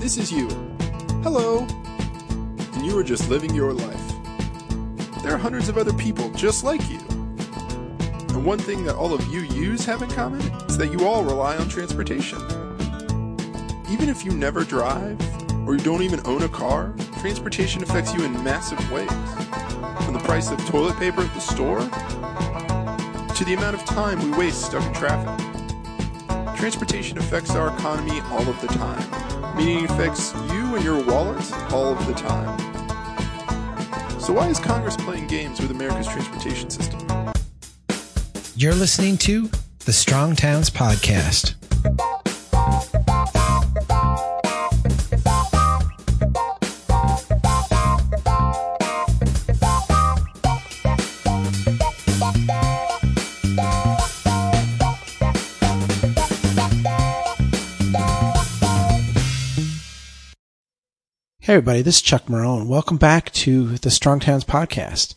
this is you. Hello. And you are just living your life. There are hundreds of other people just like you. And one thing that all of you use have in common is that you all rely on transportation. Even if you never drive, or you don't even own a car, transportation affects you in massive ways. From the price of toilet paper at the store, to the amount of time we waste stuck in traffic. Transportation affects our economy all of the time, meaning it affects you and your wallet all of the time. So why is Congress playing games with America's transportation system? You're listening to the Strong Towns Podcast. Everybody, this is Chuck Marohn. Welcome back to the Strong Towns Podcast.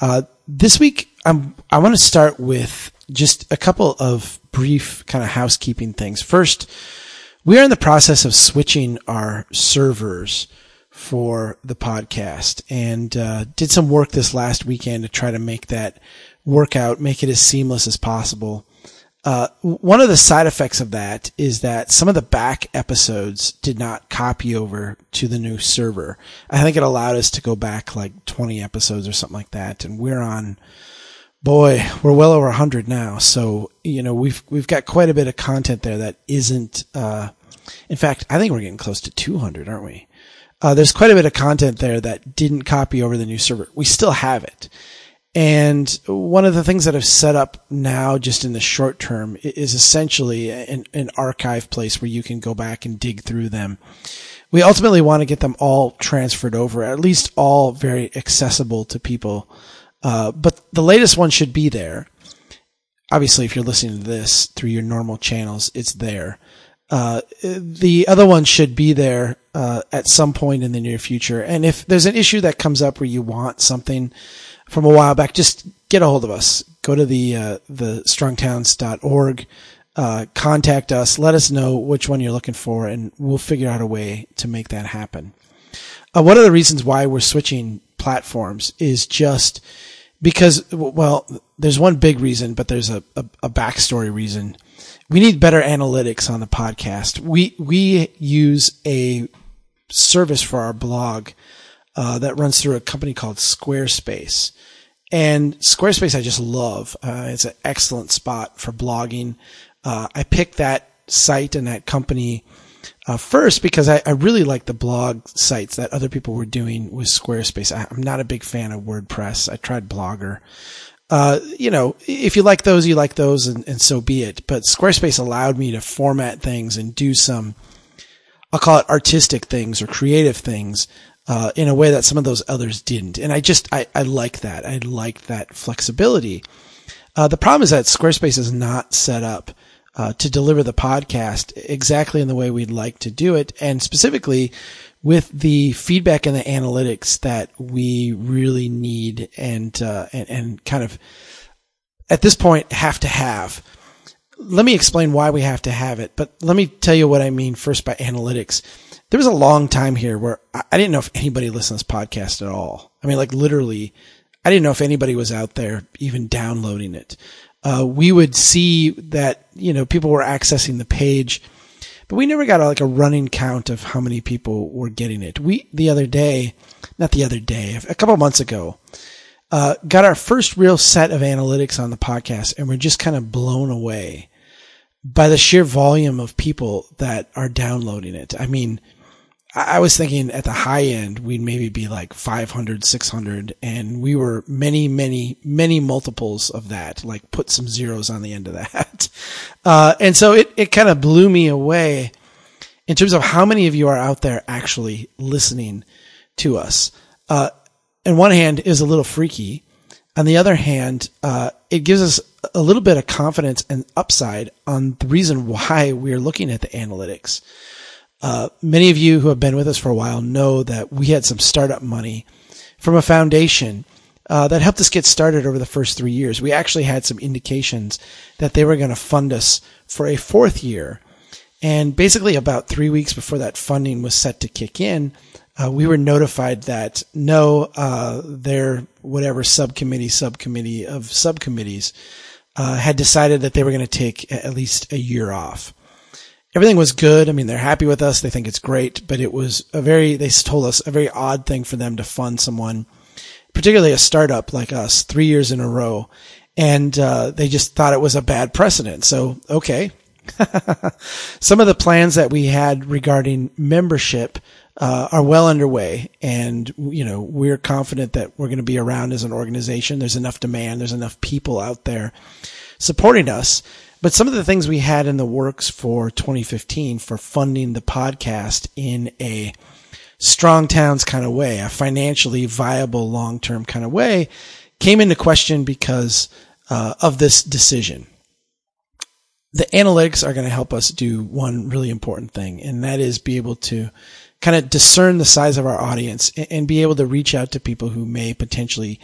Uh, this week, I'm, I want to start with just a couple of brief kind of housekeeping things. First, we are in the process of switching our servers for the podcast and uh, did some work this last weekend to try to make that work out, make it as seamless as possible. Uh, one of the side effects of that is that some of the back episodes did not copy over to the new server. I think it allowed us to go back like 20 episodes or something like that. And we're on, boy, we're well over 100 now. So, you know, we've, we've got quite a bit of content there that isn't, uh, in fact, I think we're getting close to 200, aren't we? Uh, there's quite a bit of content there that didn't copy over the new server. We still have it. And one of the things that I've set up now, just in the short term, is essentially an, an, archive place where you can go back and dig through them. We ultimately want to get them all transferred over, at least all very accessible to people. Uh, but the latest one should be there. Obviously, if you're listening to this through your normal channels, it's there. Uh, the other one should be there uh, at some point in the near future. And if there's an issue that comes up where you want something from a while back, just get a hold of us. Go to the uh, the strongtowns.org, uh, contact us, let us know which one you're looking for, and we'll figure out a way to make that happen. Uh, one of the reasons why we're switching platforms is just because, well, there's one big reason, but there's a, a, a backstory reason. We need better analytics on the podcast. We we use a service for our blog uh, that runs through a company called Squarespace. And Squarespace I just love. Uh, it's an excellent spot for blogging. Uh, I picked that site and that company uh, first because I, I, really like the blog sites that other people were doing with Squarespace. I, am not a big fan of WordPress. I tried Blogger. Uh, you know, if you like those, you like those, and, and so be it. But Squarespace allowed me to format things and do some, I'll call it artistic things or creative things uh, in a way that some of those others didn't. And I just, I, I like that. I like that flexibility. Uh, the problem is that Squarespace is not set up uh, to deliver the podcast exactly in the way we'd like to do it, and specifically with the feedback and the analytics that we really need and uh, and, and kind of at this point have to have. Let me explain why we have to have it, but let me tell you what I mean first by analytics there was a long time here where I didn't know if anybody listened to this podcast at all. I mean, like literally, I didn't know if anybody was out there even downloading it. Uh, we would see that, you know, people were accessing the page, but we never got a, like a running count of how many people were getting it. We, the other day, not the other day, a couple months ago, uh, got our first real set of analytics on the podcast and we're just kind of blown away by the sheer volume of people that are downloading it. I mean, I was thinking at the high end, we'd maybe be like 500, 600, and we were many, many, many multiples of that, like put some zeros on the end of that. Uh, and so it, it kind of blew me away in terms of how many of you are out there actually listening to us. Uh, on one hand is a little freaky. On the other hand, uh, it gives us a little bit of confidence and upside on the reason why we're looking at the analytics. Uh, many of you who have been with us for a while know that we had some startup money from a foundation uh, that helped us get started over the first three years. We actually had some indications that they were going to fund us for a fourth year. And basically, about three weeks before that funding was set to kick in, uh, we were notified that no, uh, their whatever subcommittee, subcommittee of subcommittees uh, had decided that they were going to take at least a year off. Everything was good. I mean, they're happy with us. They think it's great, but it was a very, they told us a very odd thing for them to fund someone, particularly a startup like us, three years in a row. And, uh, they just thought it was a bad precedent. So, okay. Some of the plans that we had regarding membership uh, are well underway, and you know we're confident that we're going to be around as an organization. There's enough demand. There's enough people out there supporting us. But some of the things we had in the works for 2015 for funding the podcast in a strong towns kind of way, a financially viable long term kind of way, came into question because uh, of this decision. The analytics are going to help us do one really important thing, and that is be able to kind of discern the size of our audience and, be able to reach out to people who may potentially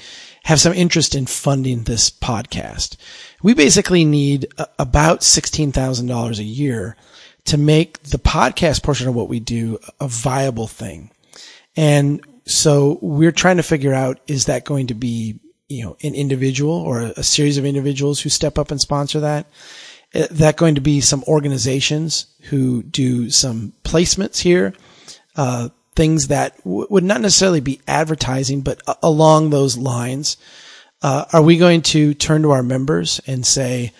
have some interest in funding this podcast. We basically need about $16,000 a year to make the podcast portion of what we do a viable thing. And so we're trying to figure out, is that going to be, you know, an individual or a series of individuals who step up and sponsor that? Uh, that going to be some organizations who do some placements here, uh, things that w- would not necessarily be advertising, but uh, along those lines. Uh, are we going to turn to our members and say,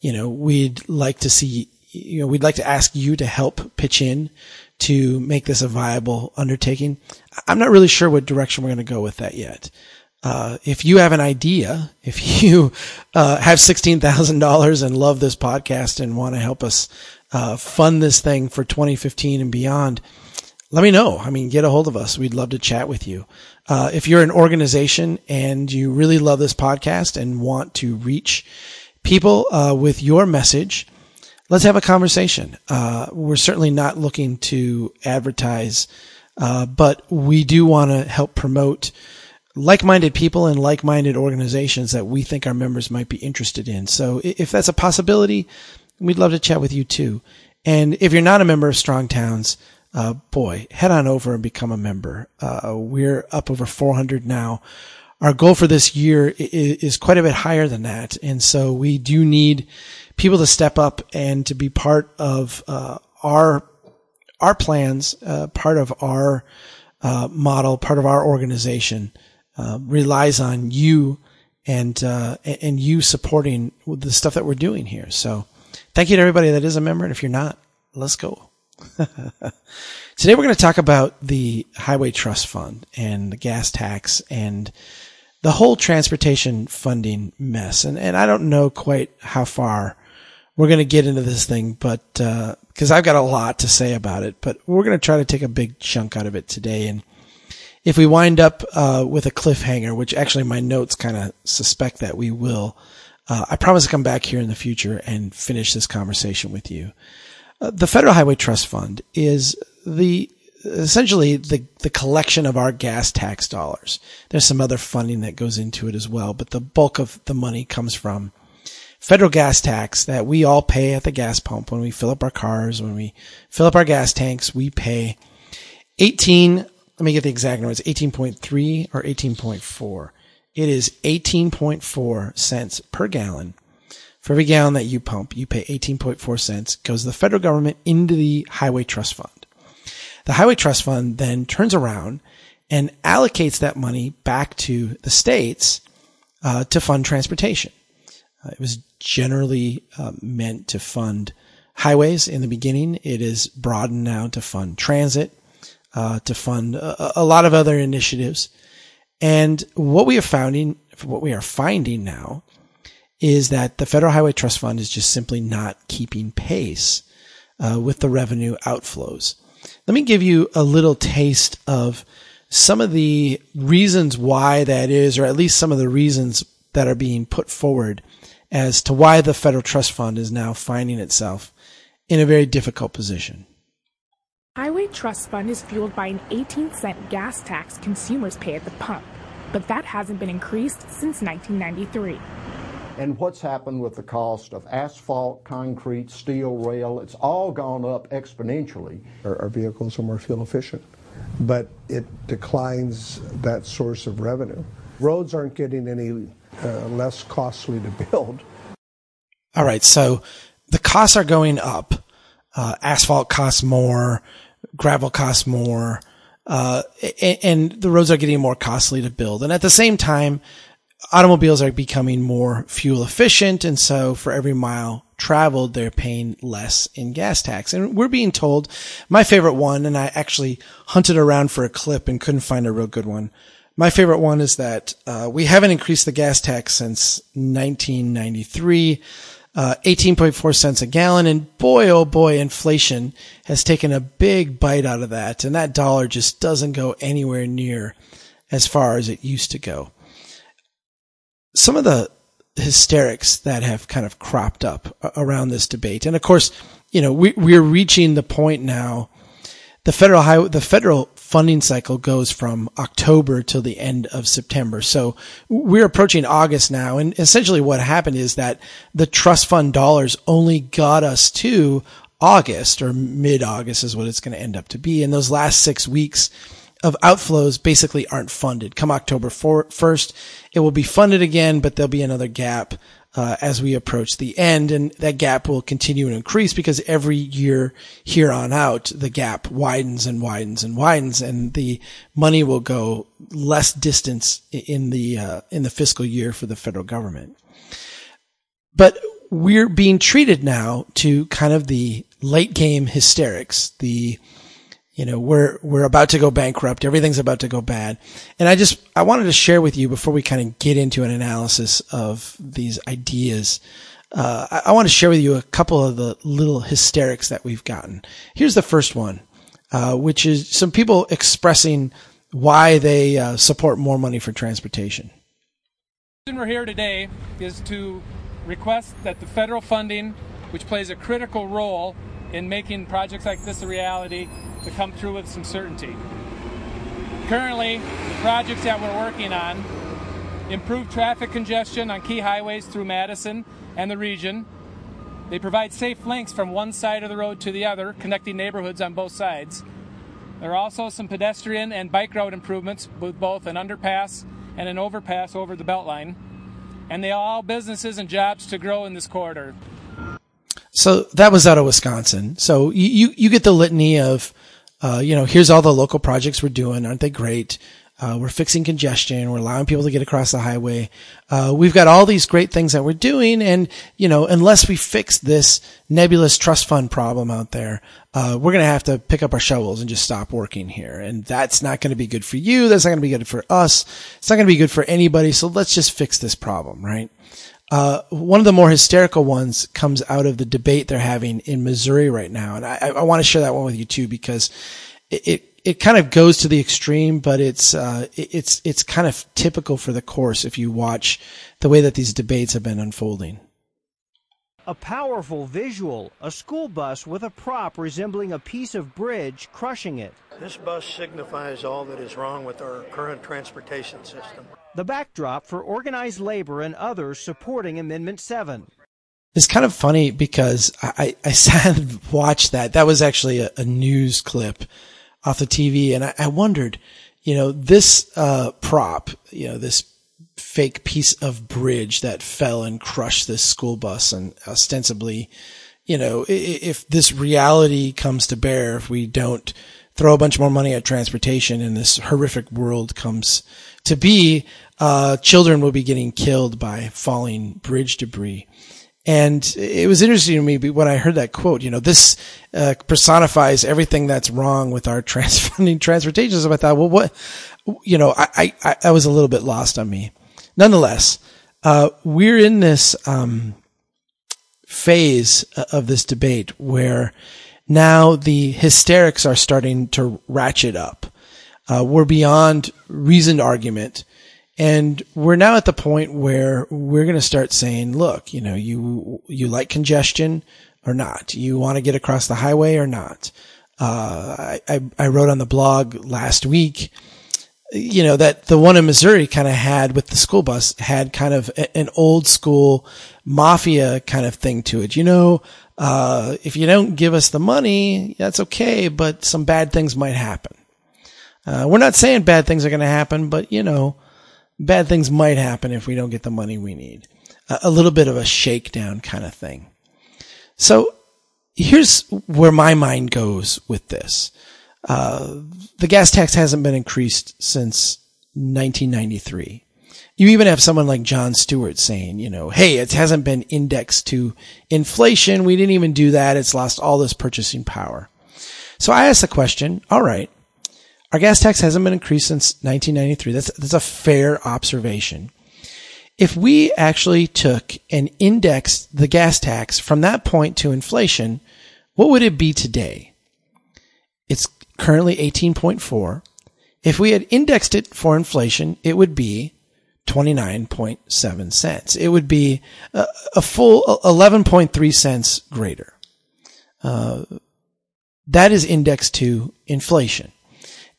you know, we'd like to see, you know, we'd like to ask you to help pitch in to make this a viable undertaking? I'm not really sure what direction we're going to go with that yet. Uh, if you have an idea, if you uh, have sixteen thousand dollars and love this podcast and want to help us uh, fund this thing for 2015 and beyond, let me know. I mean, get a hold of us. We'd love to chat with you. Uh, if you're an organization and you really love this podcast and want to reach people uh, with your message, let's have a conversation. Uh, we're certainly not looking to advertise, but we do want to help promote like-minded people and like-minded organizations that we think our members might be interested in. So if that's a possibility, we'd love to chat with you too. And if you're not a member of Strong Towns, uh, boy, head on over and become a member. Uh, we're up over 400 now. Our goal for this year is quite a bit higher than that. And so we do need people to step up and to be part of, uh, our, our plans, uh, part of our, uh, model, part of our organization. Uh, relies on you and uh, and you supporting the stuff that we're doing here. So, thank you to everybody that is a member, and if you're not, let's go. Today we're going to talk about the Highway Trust Fund and the gas tax and the whole transportation funding mess. And and I don't know quite how far we're going to get into this thing, but because uh, I've got a lot to say about it, but we're going to try to take a big chunk out of it today and if we wind up uh, with a cliffhanger, which actually my notes kind of suspect that we will, uh, I promise to come back here in the future and finish this conversation with you. The Federal Highway Trust Fund is the essentially the the collection of our gas tax dollars. There's some other funding that goes into it as well, but the bulk of the money comes from federal gas tax that we all pay at the gas pump when we fill up our cars, when we fill up our gas tanks, we pay 18 let me get the exact number. It's 18.3 or 18.4. It is 18.4 cents per gallon. For every gallon that you pump, you pay 18.4 cents, goes the federal government into the Highway Trust Fund. The Highway Trust Fund then turns around and allocates that money back to the states uh, to fund transportation. Uh, it was generally uh, meant to fund highways in the beginning. It is broadened now to fund transit, uh, to fund a, a, lot of other initiatives. And what we are finding, what we are finding now, is that the Federal Highway Trust Fund is just simply not keeping pace uh, with the revenue outflows. Let me give you a little taste of some of the reasons why that is, or at least some of the reasons that are being put forward as to why the Federal Trust Fund is now finding itself in a very difficult position. Highway Trust Fund is fueled by an 18 cent gas tax consumers pay at the pump, but that hasn't been increased since 1993. And what's happened with the cost of asphalt, concrete, steel, rail. It's all gone up exponentially. Our, our vehicles are more fuel efficient, but it declines that source of revenue. Roads aren't getting any uh, less costly to build. All right, so the costs are going up. Uh, asphalt costs more, gravel costs more, uh, and, and the roads are getting more costly to build. And at the same time, automobiles are becoming more fuel efficient. And so for every mile traveled, they're paying less in gas tax. And we're being told my favorite one, and I actually hunted around for a clip and couldn't find a real good one. My favorite one is that uh, we haven't increased the gas tax since 1993. Uh, 18.4 cents a gallon. And boy, oh boy, inflation has taken a big bite out of that. And that dollar just doesn't go anywhere near as far as it used to go some of the hysterics that have kind of cropped up around this debate. And of course, you know, we, we're reaching the point now. The federal highway, the federal funding cycle goes from October till the end of September. So we're approaching August now. And essentially what happened is that the trust fund dollars only got us to August or mid August is what it's going to end up to be. And those last six weeks, of outflows basically aren't funded. Come October 1st, it will be funded again, but there'll be another gap uh, as we approach the end, and that gap will continue to increase because every year here on out, the gap widens and widens and widens, and the money will go less distance in the uh, in the fiscal year for the federal government. But we're being treated now to kind of the late game hysterics, the you know, we're, we're about to go bankrupt. Everything's about to go bad. And I just, I wanted to share with you before we kind of get into an analysis of these ideas. Uh, I, I, want to share with you a couple of the little hysterics that we've gotten. Here's the first one, uh, which is some people expressing why they uh, support more money for transportation. We're here today is to request that the federal funding, which plays a critical role in making projects like this a reality, to come through with some certainty. Currently, the projects that we're working on improve traffic congestion on key highways through Madison and the region. They provide safe links from one side of the road to the other, connecting neighborhoods on both sides. There are also some pedestrian and bike route improvements with both an underpass and an overpass over the Beltline. And they allow businesses and jobs to grow in this corridor. So that was out of Wisconsin. So you, you get the litany of uh, you know, here's all the local projects we're doing. Aren't they great? Uh, we're fixing congestion. We're allowing people to get across the highway. Uh, we've got all these great things that we're doing. And, you know, unless we fix this nebulous trust fund problem out there, uh, we're going to have to pick up our shovels and just stop working here. And that's not going to be good for you. That's not going to be good for us. It's not going to be good for anybody. So let's just fix this problem, right? Uh, one of the more hysterical ones comes out of the debate they're having in Missouri right now. And I, I want to share that one with you too, because it, it, it kind of goes to the extreme, but it's, uh, it, it's, it's kind of typical for the course if you watch the way that these debates have been unfolding. A powerful visual, a school bus with a prop resembling a piece of bridge crushing it. This bus signifies all that is wrong with our current transportation system the backdrop for organized labor and others supporting Amendment 7. It's kind of funny because I, I sat and watched that. That was actually a, a news clip off the TV. And I, I wondered, you know, this, uh, prop, you know, this fake piece of bridge that fell and crushed this school bus and ostensibly, you know, if this reality comes to bear, if we don't throw a bunch more money at transportation and this horrific world comes to be, uh, children will be getting killed by falling bridge debris. And it was interesting to me when I heard that quote, you know, this uh, personifies everything that's wrong with our trans- funding transportation system. I thought, well, what, you know, I, I, I was a little bit lost on me. Nonetheless, uh, we're in this, um, phase of this debate where now the hysterics are starting to ratchet up. Uh, we're beyond reasoned argument. And we're now at the point where we're going to start saying, look, you know, you, you like congestion or not? You want to get across the highway or not? Uh, I, I wrote on the blog last week, you know, that the one in Missouri kind of had with the school bus had kind of a, an old school mafia kind of thing to it. You know, uh, if you don't give us the money, that's okay, but some bad things might happen. Uh, we're not saying bad things are going to happen, but you know, bad things might happen if we don't get the money we need. A, little bit of a shakedown kind of thing. So here's where my mind goes with this. Uh, the gas tax hasn't been increased since 1993. You even have someone like Jon Stewart saying, you know, hey, it hasn't been indexed to inflation. We didn't even do that. It's lost all this purchasing power. So I asked the question, all right, our gas tax hasn't been increased since 1993. That's, that's a fair observation. If we actually took and indexed the gas tax from that point to inflation, what would it be today? It's currently 18.4. If we had indexed it for inflation, it would be 29.7 cents. It would be a, a full 11.3 cents greater. Uh, that is indexed to inflation.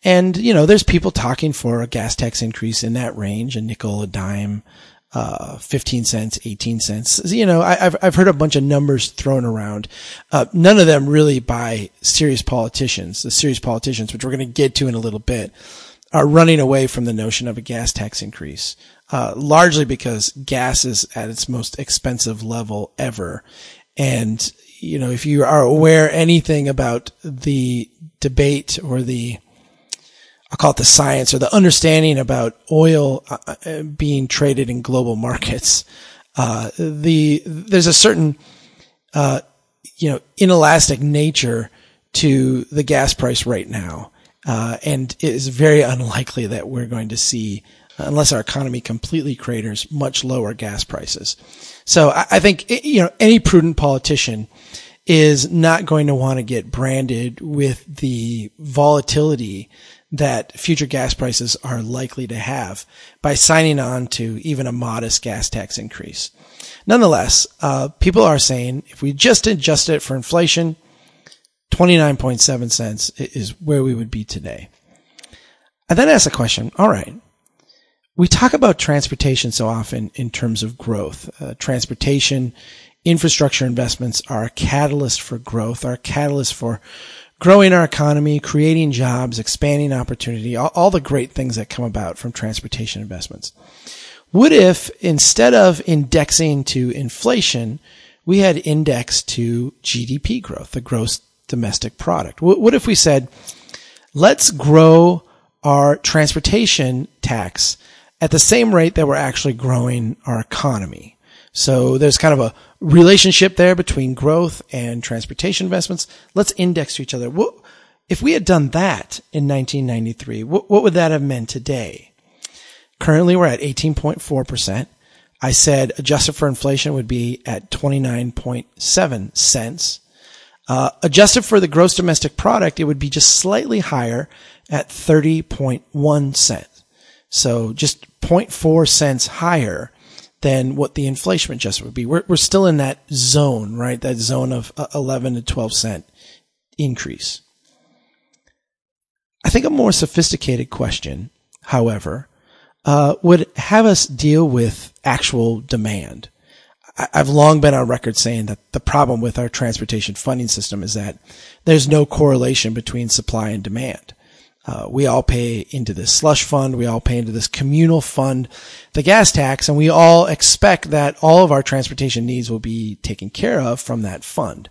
And, you know, there's people talking for a gas tax increase in that range, a nickel, a dime, uh, 15 cents, 18 cents. You know, I, have I've heard a bunch of numbers thrown around. Uh, none of them really by serious politicians. The serious politicians, which we're going to get to in a little bit, are running away from the notion of a gas tax increase. Uh, largely because gas is at its most expensive level ever. And, you know, if you are aware anything about the debate or the, I'll call it the science or the understanding about oil uh, uh, being traded in global markets. Uh, the there's a certain uh, you know inelastic nature to the gas price right now, uh, and it is very unlikely that we're going to see, unless our economy completely craters, much lower gas prices. So I, I think you know any prudent politician is not going to want to get branded with the volatility that future gas prices are likely to have by signing on to even a modest gas tax increase. Nonetheless, uh, people are saying if we just adjust it for inflation, 29.7 cents is where we would be today. I then ask the question, all right, we talk about transportation so often in terms of growth. Uh, transportation, infrastructure investments are a catalyst for growth, are a catalyst for growing our economy, creating jobs, expanding opportunity, all, all, the great things that come about from transportation investments. What if instead of indexing to inflation, we had indexed to GDP growth, the gross domestic product? What, what if we said, let's grow our transportation tax at the same rate that we're actually growing our economy? So there's kind of a relationship there between growth and transportation investments. Let's index to each other. What, if we had done that in 1993, what, what would that have meant today? Currently we're at 18.4%. I said adjusted for inflation would be at 29.7 cents. Uh, adjusted for the gross domestic product, it would be just slightly higher at 30.1 cents. So just 0.4 cents higher than what the inflation adjustment would be. We're, we're still in that zone, right? That zone of uh, 11 to 12 cent increase. I think a more sophisticated question, however, uh, would have us deal with actual demand. I've long been on record saying that the problem with our transportation funding system is that there's no correlation between supply and demand. Uh, we all pay into this slush fund. We all pay into this communal fund, the gas tax, and we all expect that all of our transportation needs will be taken care of from that fund.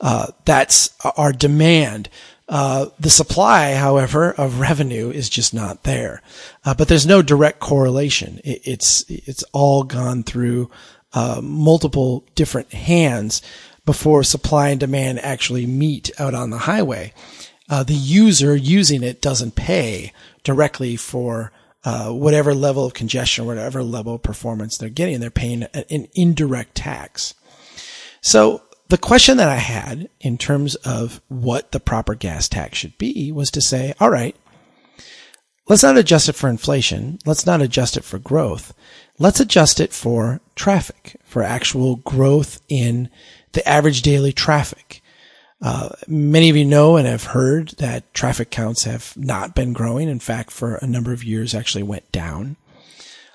Uh, that's our demand. Uh, the supply, however, of revenue is just not there. Uh, but there's no direct correlation. It, it's it's all gone through uh, multiple different hands before supply and demand actually meet out on the highway uh, the user using it doesn't pay directly for uh, whatever level of congestion, whatever level of performance they're getting. They're paying an indirect tax. So the question that I had in terms of what the proper gas tax should be was to say, all right, let's not adjust it for inflation. Let's not adjust it for growth. Let's adjust it for traffic, for actual growth in the average daily traffic. Uh, many of you know and have heard that traffic counts have not been growing. In fact, for a number of years, actually went down.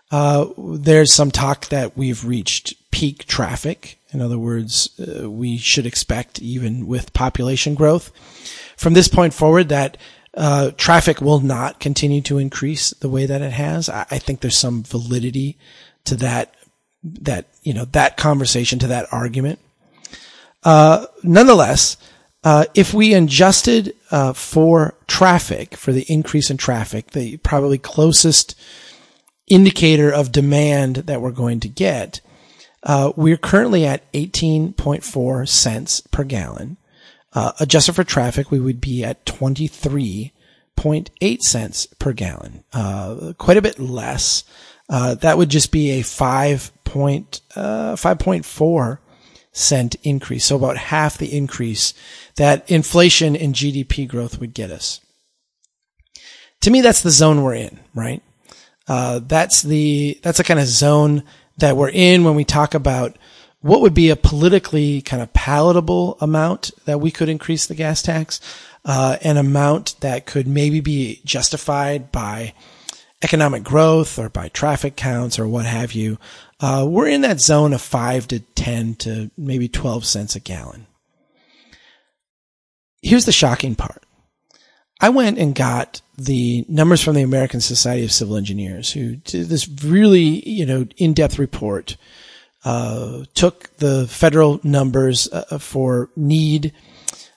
Uh, there's some talk that we've reached peak traffic. In other words, uh, we should expect, even with population growth, from this point forward, that uh, traffic will not continue to increase the way that it has. I, I think there's some validity to that, that, you know, that conversation, to that argument. Uh, nonetheless, uh, if we adjusted uh, for traffic, for the increase in traffic, the probably closest indicator of demand that we're going to get, uh, we're currently at 18.4 cents per gallon. Uh, adjusted for traffic, we would be at 23.8 cents per gallon. Uh, quite a bit less. Uh, that would just be a 5 point, uh, 5.4 cent increase. So about half the increase that inflation and GDP growth would get us. To me, that's the zone we're in, right? Uh, that's the, that's the kind of zone that we're in when we talk about what would be a politically kind of palatable amount that we could increase the gas tax, uh, an amount that could maybe be justified by economic growth or by traffic counts or what have you. Uh, we're in that zone of five to 10 to maybe 12 cents a gallon. Here's the shocking part. I went and got the numbers from the American Society of Civil Engineers who did this really, you know, in-depth report uh, took the federal numbers uh, for need,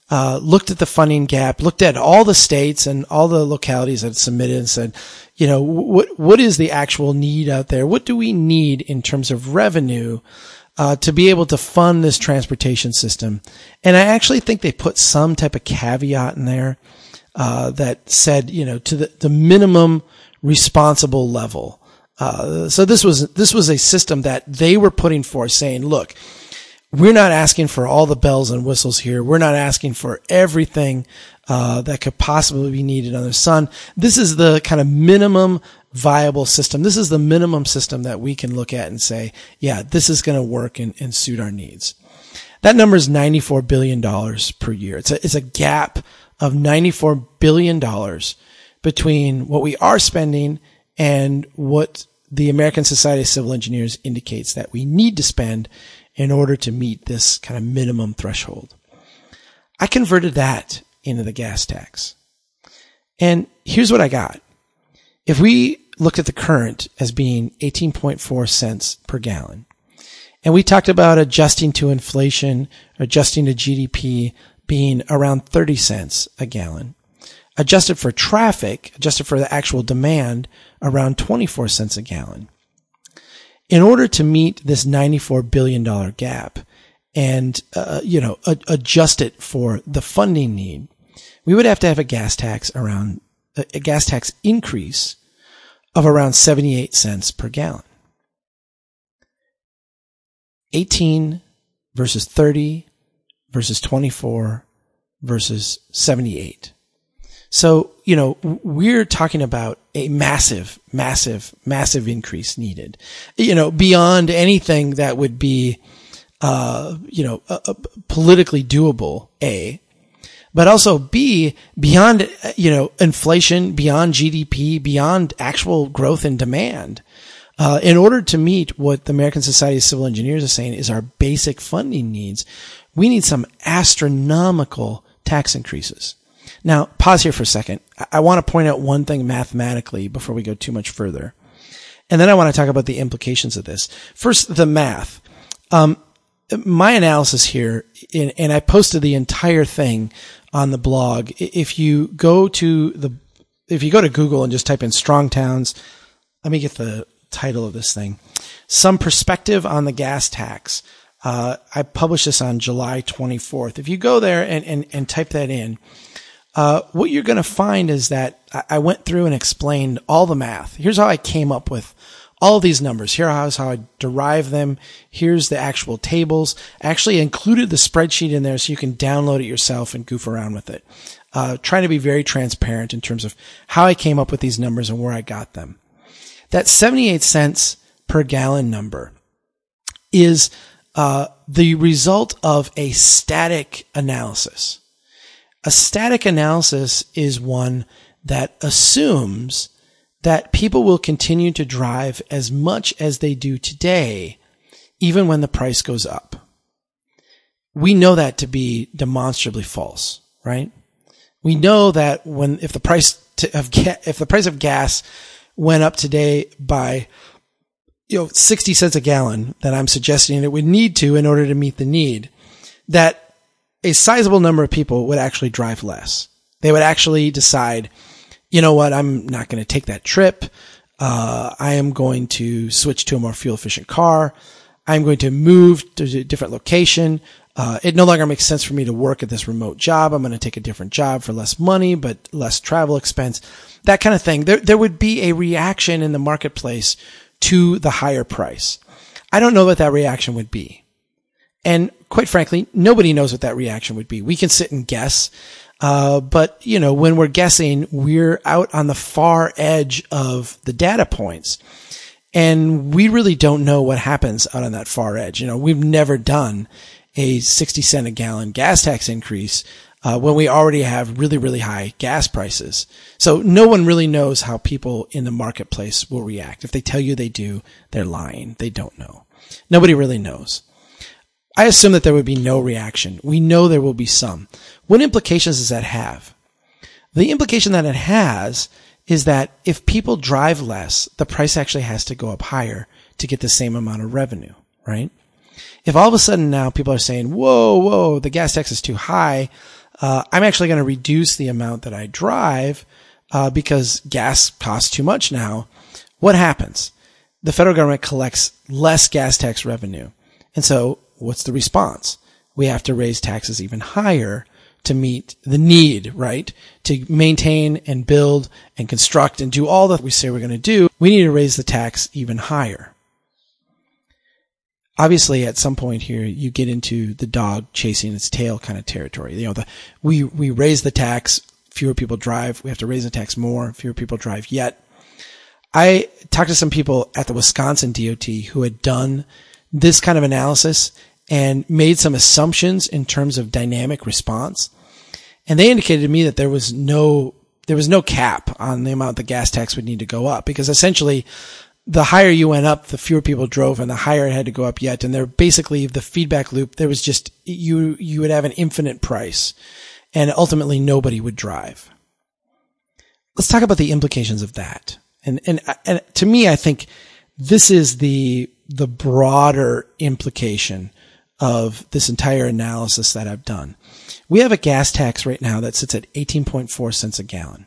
uh, looked at the funding gap, looked at all the states and all the localities that submitted and said, you know, what, what is the actual need out there? What do we need in terms of revenue? Uh, to be able to fund this transportation system. And I actually think they put some type of caveat in there, uh, that said, you know, to the, the minimum responsible level. Uh, so this was this was a system that they were putting forth, saying, "Look, we're not asking for all the bells and whistles here. We're not asking for everything uh, that could possibly be needed under the sun. This is the kind of minimum viable system. This is the minimum system that we can look at and say, yeah, this is going to work and, and suit our needs." That number is ninety-four billion dollars per year. It's a it's a gap of ninety-four billion dollars between what we are spending and what the American Society of Civil Engineers indicates that we need to spend in order to meet this kind of minimum threshold. I converted that into the gas tax. And here's what I got. If we looked at the current as being 18.4 cents per gallon, and we talked about adjusting to inflation, adjusting to GDP being around 30 cents a gallon, adjusted for traffic, adjusted for the actual demand, around 24 cents a gallon. In order to meet this $94 billion gap and, uh, you know, a- adjust it for the funding need, we would have to have a gas tax around, a, gas tax increase of around 78 cents per gallon. 18 versus 30 versus 24 versus 78. So, you know, we're talking about a massive, massive, massive increase needed, you know, beyond anything that would be, uh, you know, uh politically doable, A, but also B, beyond, you know, inflation, beyond GDP, beyond actual growth in demand. Uh, in order to meet what the American Society of Civil Engineers is saying is our basic funding needs, we need some astronomical tax increases. Now, pause here for a second. I want to point out one thing mathematically before we go too much further. And then I want to talk about the implications of this. First, the math. Um, my analysis here, and I posted the entire thing on the blog. If you go to the, if you go to Google and just type in strong towns, let me get the title of this thing. Some perspective on the gas tax. Uh, I published this on July 24th. If you go there and, and, and type that in, uh, what you're going to find is that I went through and explained all the math. Here's how I came up with all these numbers. Here's how I derive them. Here's the actual tables. I actually included the spreadsheet in there so you can download it yourself and goof around with it. Uh, trying to be very transparent in terms of how I came up with these numbers and where I got them. That 78 cents per gallon number is uh, the result of a static analysis. A static analysis is one that assumes that people will continue to drive as much as they do today, even when the price goes up. We know that to be demonstrably false, right? We know that when, if the price of, if the price of gas went up today by, you know, 60 cents a gallon that I'm suggesting it would need to in order to meet the need, that a sizable number of people would actually drive less. They would actually decide, you know what, I'm not going to take that trip. Uh, I am going to switch to a more fuel efficient car. I'm going to move to a different location. Uh, it no longer makes sense for me to work at this remote job. I'm going to take a different job for less money, but less travel expense, that kind of thing. There, there would be a reaction in the marketplace to the higher price. I don't know what that reaction would be. And quite frankly, nobody knows what that reaction would be. We can sit and guess. Uh, but you know, when we're guessing, we're out on the far edge of the data points. And we really don't know what happens out on that far edge. You know, we've never done a 60 cent a gallon gas tax increase uh, when we already have really, really high gas prices. So no one really knows how people in the marketplace will react. If they tell you they do, they're lying. They don't know. Nobody really knows. I assume that there would be no reaction. We know there will be some. What implications does that have? The implication that it has is that if people drive less, the price actually has to go up higher to get the same amount of revenue, right? If all of a sudden now people are saying, whoa, whoa, the gas tax is too high, uh, I'm actually going to reduce the amount that I drive uh, because gas costs too much now. What happens? The federal government collects less gas tax revenue. And so what's the response? We have to raise taxes even higher to meet the need, right? To maintain and build and construct and do all that we say we're going to do. We need to raise the tax even higher obviously at some point here you get into the dog chasing its tail kind of territory. You know, the we we raise the tax, fewer people drive. We have to raise the tax more, fewer people drive yet. I talked to some people at the Wisconsin DOT who had done this kind of analysis and made some assumptions in terms of dynamic response. And they indicated to me that there was no there was no cap on the amount the gas tax would need to go up because essentially the higher you went up, the fewer people drove and the higher it had to go up yet. And there basically the feedback loop, there was just, you, you would have an infinite price and ultimately nobody would drive. Let's talk about the implications of that. And, and, and to me, I think this is the, the broader implication of this entire analysis that I've done. We have a gas tax right now that sits at 18.4 cents a gallon.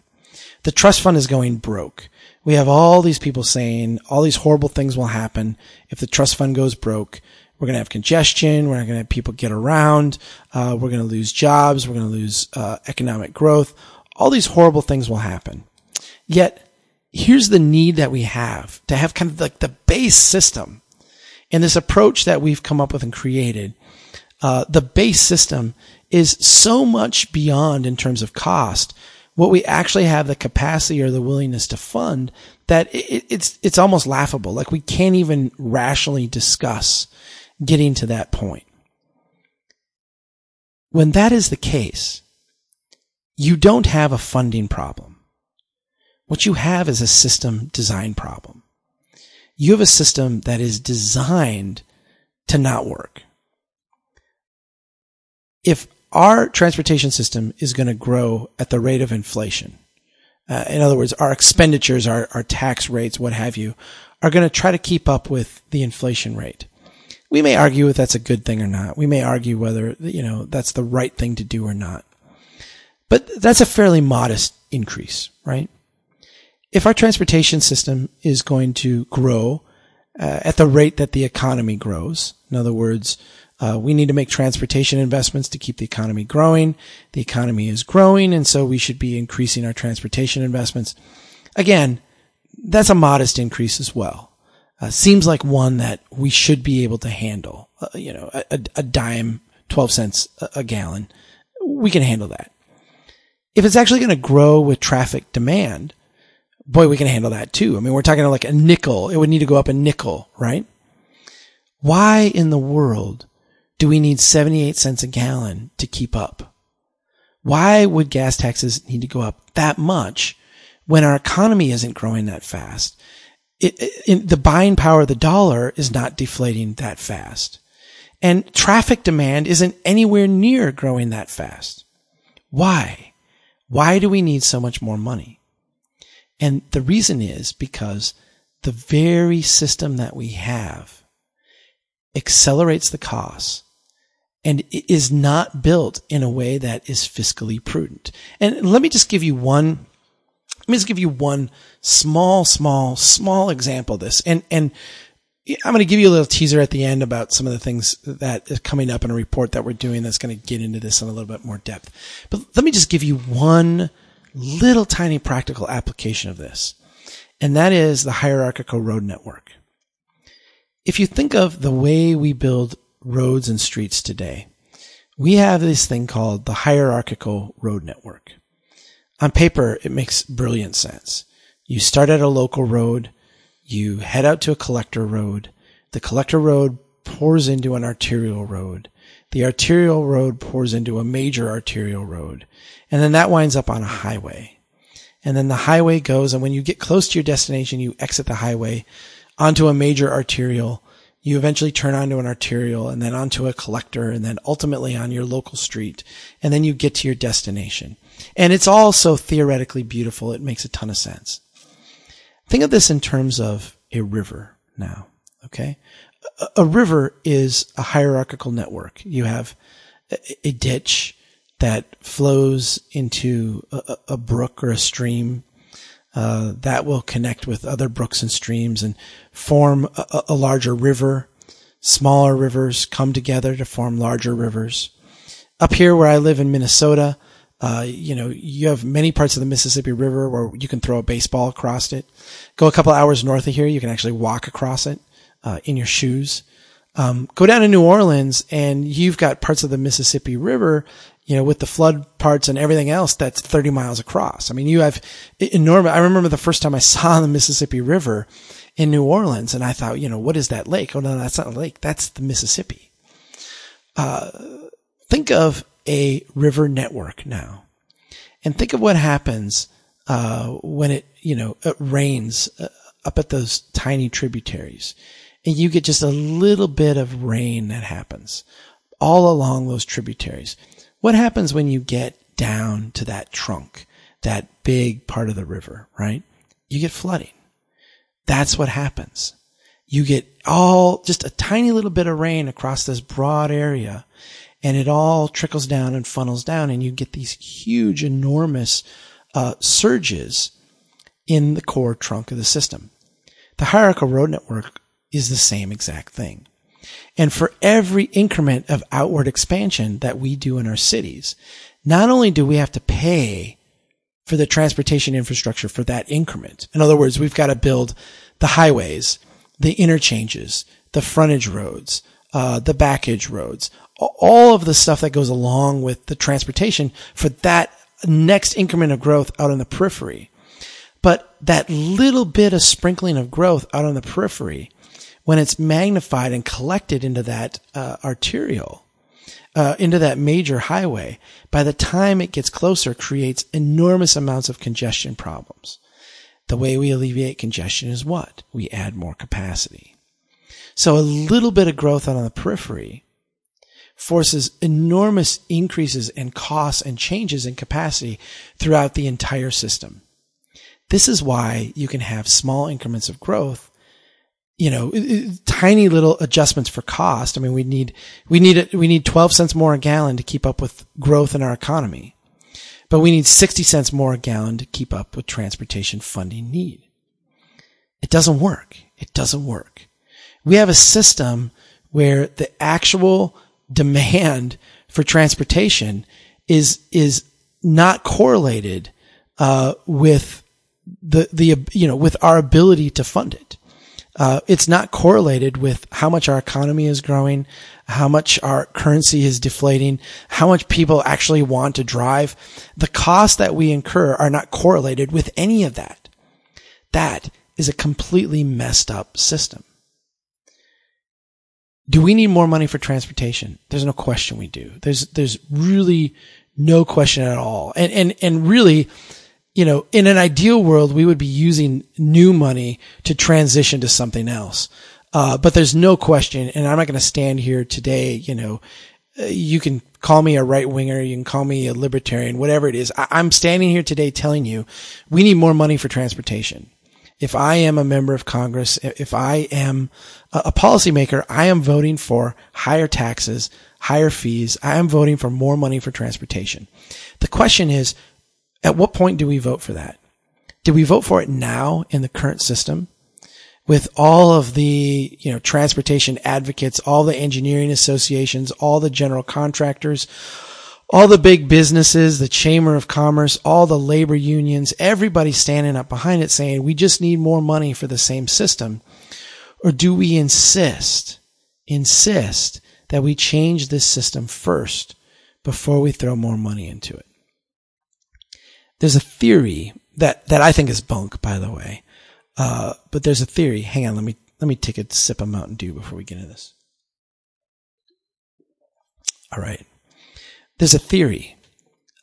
The trust fund is going broke we have all these people saying all these horrible things will happen if the trust fund goes broke. We're going to have congestion. We're not going to have people get around. Uh, we're going to lose jobs. We're going to lose uh, economic growth. All these horrible things will happen. Yet, here's the need that we have to have kind of like the base system and this approach that we've come up with and created. Uh, the base system is so much beyond in terms of cost what we actually have the capacity or the willingness to fund that it, it's it's almost laughable. Like we can't even rationally discuss getting to that point. When that is the case, you don't have a funding problem. What you have is a system design problem. You have a system that is designed to not work. If our transportation system is going to grow at the rate of inflation. Uh, in other words, our expenditures, our, our tax rates, what have you, are going to try to keep up with the inflation rate. We may argue if that's a good thing or not. We may argue whether, you know, that's the right thing to do or not. But that's a fairly modest increase, right? If our transportation system is going to grow uh, at the rate that the economy grows, in other words, uh, we need to make transportation investments to keep the economy growing. The economy is growing, and so we should be increasing our transportation investments. Again, that's a modest increase as well. Uh, seems like one that we should be able to handle. Uh, you know, a, a, dime, 12 cents a, a gallon. We can handle that. If it's actually going to grow with traffic demand, boy, we can handle that too. I mean, we're talking like a nickel. It would need to go up a nickel, right? Why in the world do we need 78 cents a gallon to keep up? Why would gas taxes need to go up that much when our economy isn't growing that fast? It, it, the buying power of the dollar is not deflating that fast. And traffic demand isn't anywhere near growing that fast. Why? Why do we need so much more money? And the reason is because the very system that we have accelerates the costs and is not built in a way that is fiscally prudent. And let me just give you one, let me just give you one small, small, small example of this. And, and I'm going to give you a little teaser at the end about some of the things that is coming up in a report that we're doing that's going to get into this in a little bit more depth. But let me just give you one little tiny practical application of this. And that is the hierarchical road network. If you think of the way we build roads and streets today, we have this thing called the hierarchical road network. On paper, it makes brilliant sense. You start at a local road, you head out to a collector road. The collector road pours into an arterial road. The arterial road pours into a major arterial road. And then that winds up on a highway. And then the highway goes, and when you get close to your destination, you exit the highway onto a major arterial. You eventually turn onto an arterial and then onto a collector and then ultimately on your local street. And then you get to your destination. And it's all so theoretically beautiful. It makes a ton of sense. Think of this in terms of a river now. Okay. A, river is a hierarchical network. You have a, a ditch that flows into a, a, brook or a stream. Uh, that will connect with other brooks and streams and form a, a larger river. Smaller rivers come together to form larger rivers. Up here where I live in Minnesota, uh, you know, you have many parts of the Mississippi River where you can throw a baseball across it. Go a couple hours north of here, you can actually walk across it uh, in your shoes. Um, go down to New Orleans, and you've got parts of the Mississippi River, you know, with the flood parts and everything else that's 30 miles across. I mean, you have enormous. I remember the first time I saw the Mississippi River in New Orleans, and I thought, you know, what is that lake? Oh no, that's not a lake. That's the Mississippi. Uh, think of a river network now. And think of what happens uh, when it, you know, it rains uh, up at those tiny tributaries. And you get just a little bit of rain that happens all along those tributaries. What happens when you get down to that trunk, that big part of the river, right? You get flooding. That's what happens. You get all just a tiny little bit of rain across this broad area and it all trickles down and funnels down and you get these huge, enormous uh, surges in the core trunk of the system. The hierarchical road network is the same exact thing. And for every increment of outward expansion that we do in our cities, not only do we have to pay for the transportation infrastructure for that increment. In other words, we've got to build the highways, the interchanges, the frontage roads, uh, the backage roads, all of the stuff that goes along with the transportation for that next increment of growth out on the periphery. But that little bit of sprinkling of growth out on the periphery, when it's magnified and collected into that uh, arterial, uh, into that major highway, by the time it gets closer, creates enormous amounts of congestion problems. The way we alleviate congestion is what? We add more capacity. So a little bit of growth on the periphery forces enormous increases in costs and changes in capacity throughout the entire system. This is why you can have small increments of growth, you know, tiny little adjustments for cost. I mean, we need, we need, we need 12 cents more a gallon to keep up with growth in our economy, but we need 60 cents more a gallon to keep up with transportation funding need. It doesn't work. It doesn't work. We have a system where the actual demand for transportation is is not correlated uh, with the the you know with our ability to fund it. Uh, it's not correlated with how much our economy is growing, how much our currency is deflating, how much people actually want to drive. The costs that we incur are not correlated with any of that. That is a completely messed up system. Do we need more money for transportation? There's no question we do. There's, there's really no question at all. And, and, and really, you know, in an ideal world, we would be using new money to transition to something else. Uh, but there's no question, and I'm not going to stand here today, you know, uh, you can call me a right winger, you can call me a libertarian, whatever it is. I- I'm standing here today telling you we need more money for transportation. If I am a member of Congress, if I am a policymaker, I am voting for higher taxes, higher fees. I am voting for more money for transportation. The question is, at what point do we vote for that? Do we vote for it now in the current system? With all of the, you know, transportation advocates, all the engineering associations, all the general contractors, all the big businesses, the Chamber of Commerce, all the labor unions, everybody standing up behind it saying, we just need more money for the same system. Or do we insist, insist that we change this system first before we throw more money into it? There's a theory that, that I think is bunk, by the way. Uh, but there's a theory. Hang on. Let me, let me take a sip of Mountain Dew before we get into this. All right. There's a theory.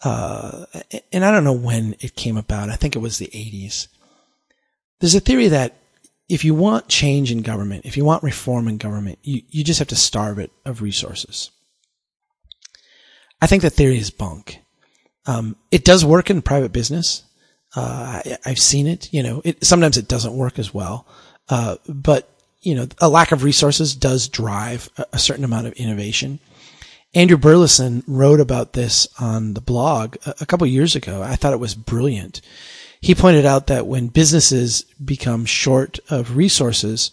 Uh, and I don't know when it came about. I think it was the 80s. There's a theory that if you want change in government, if you want reform in government, you, you just have to starve it of resources. I think that theory is bunk. Um, it does work in private business. Uh, I, have seen it. You know, it, sometimes it doesn't work as well. Uh, but you know, a lack of resources does drive a, a, certain amount of innovation. Andrew Burleson wrote about this on the blog a, a couple years ago. I thought it was brilliant. He pointed out that when businesses become short of resources,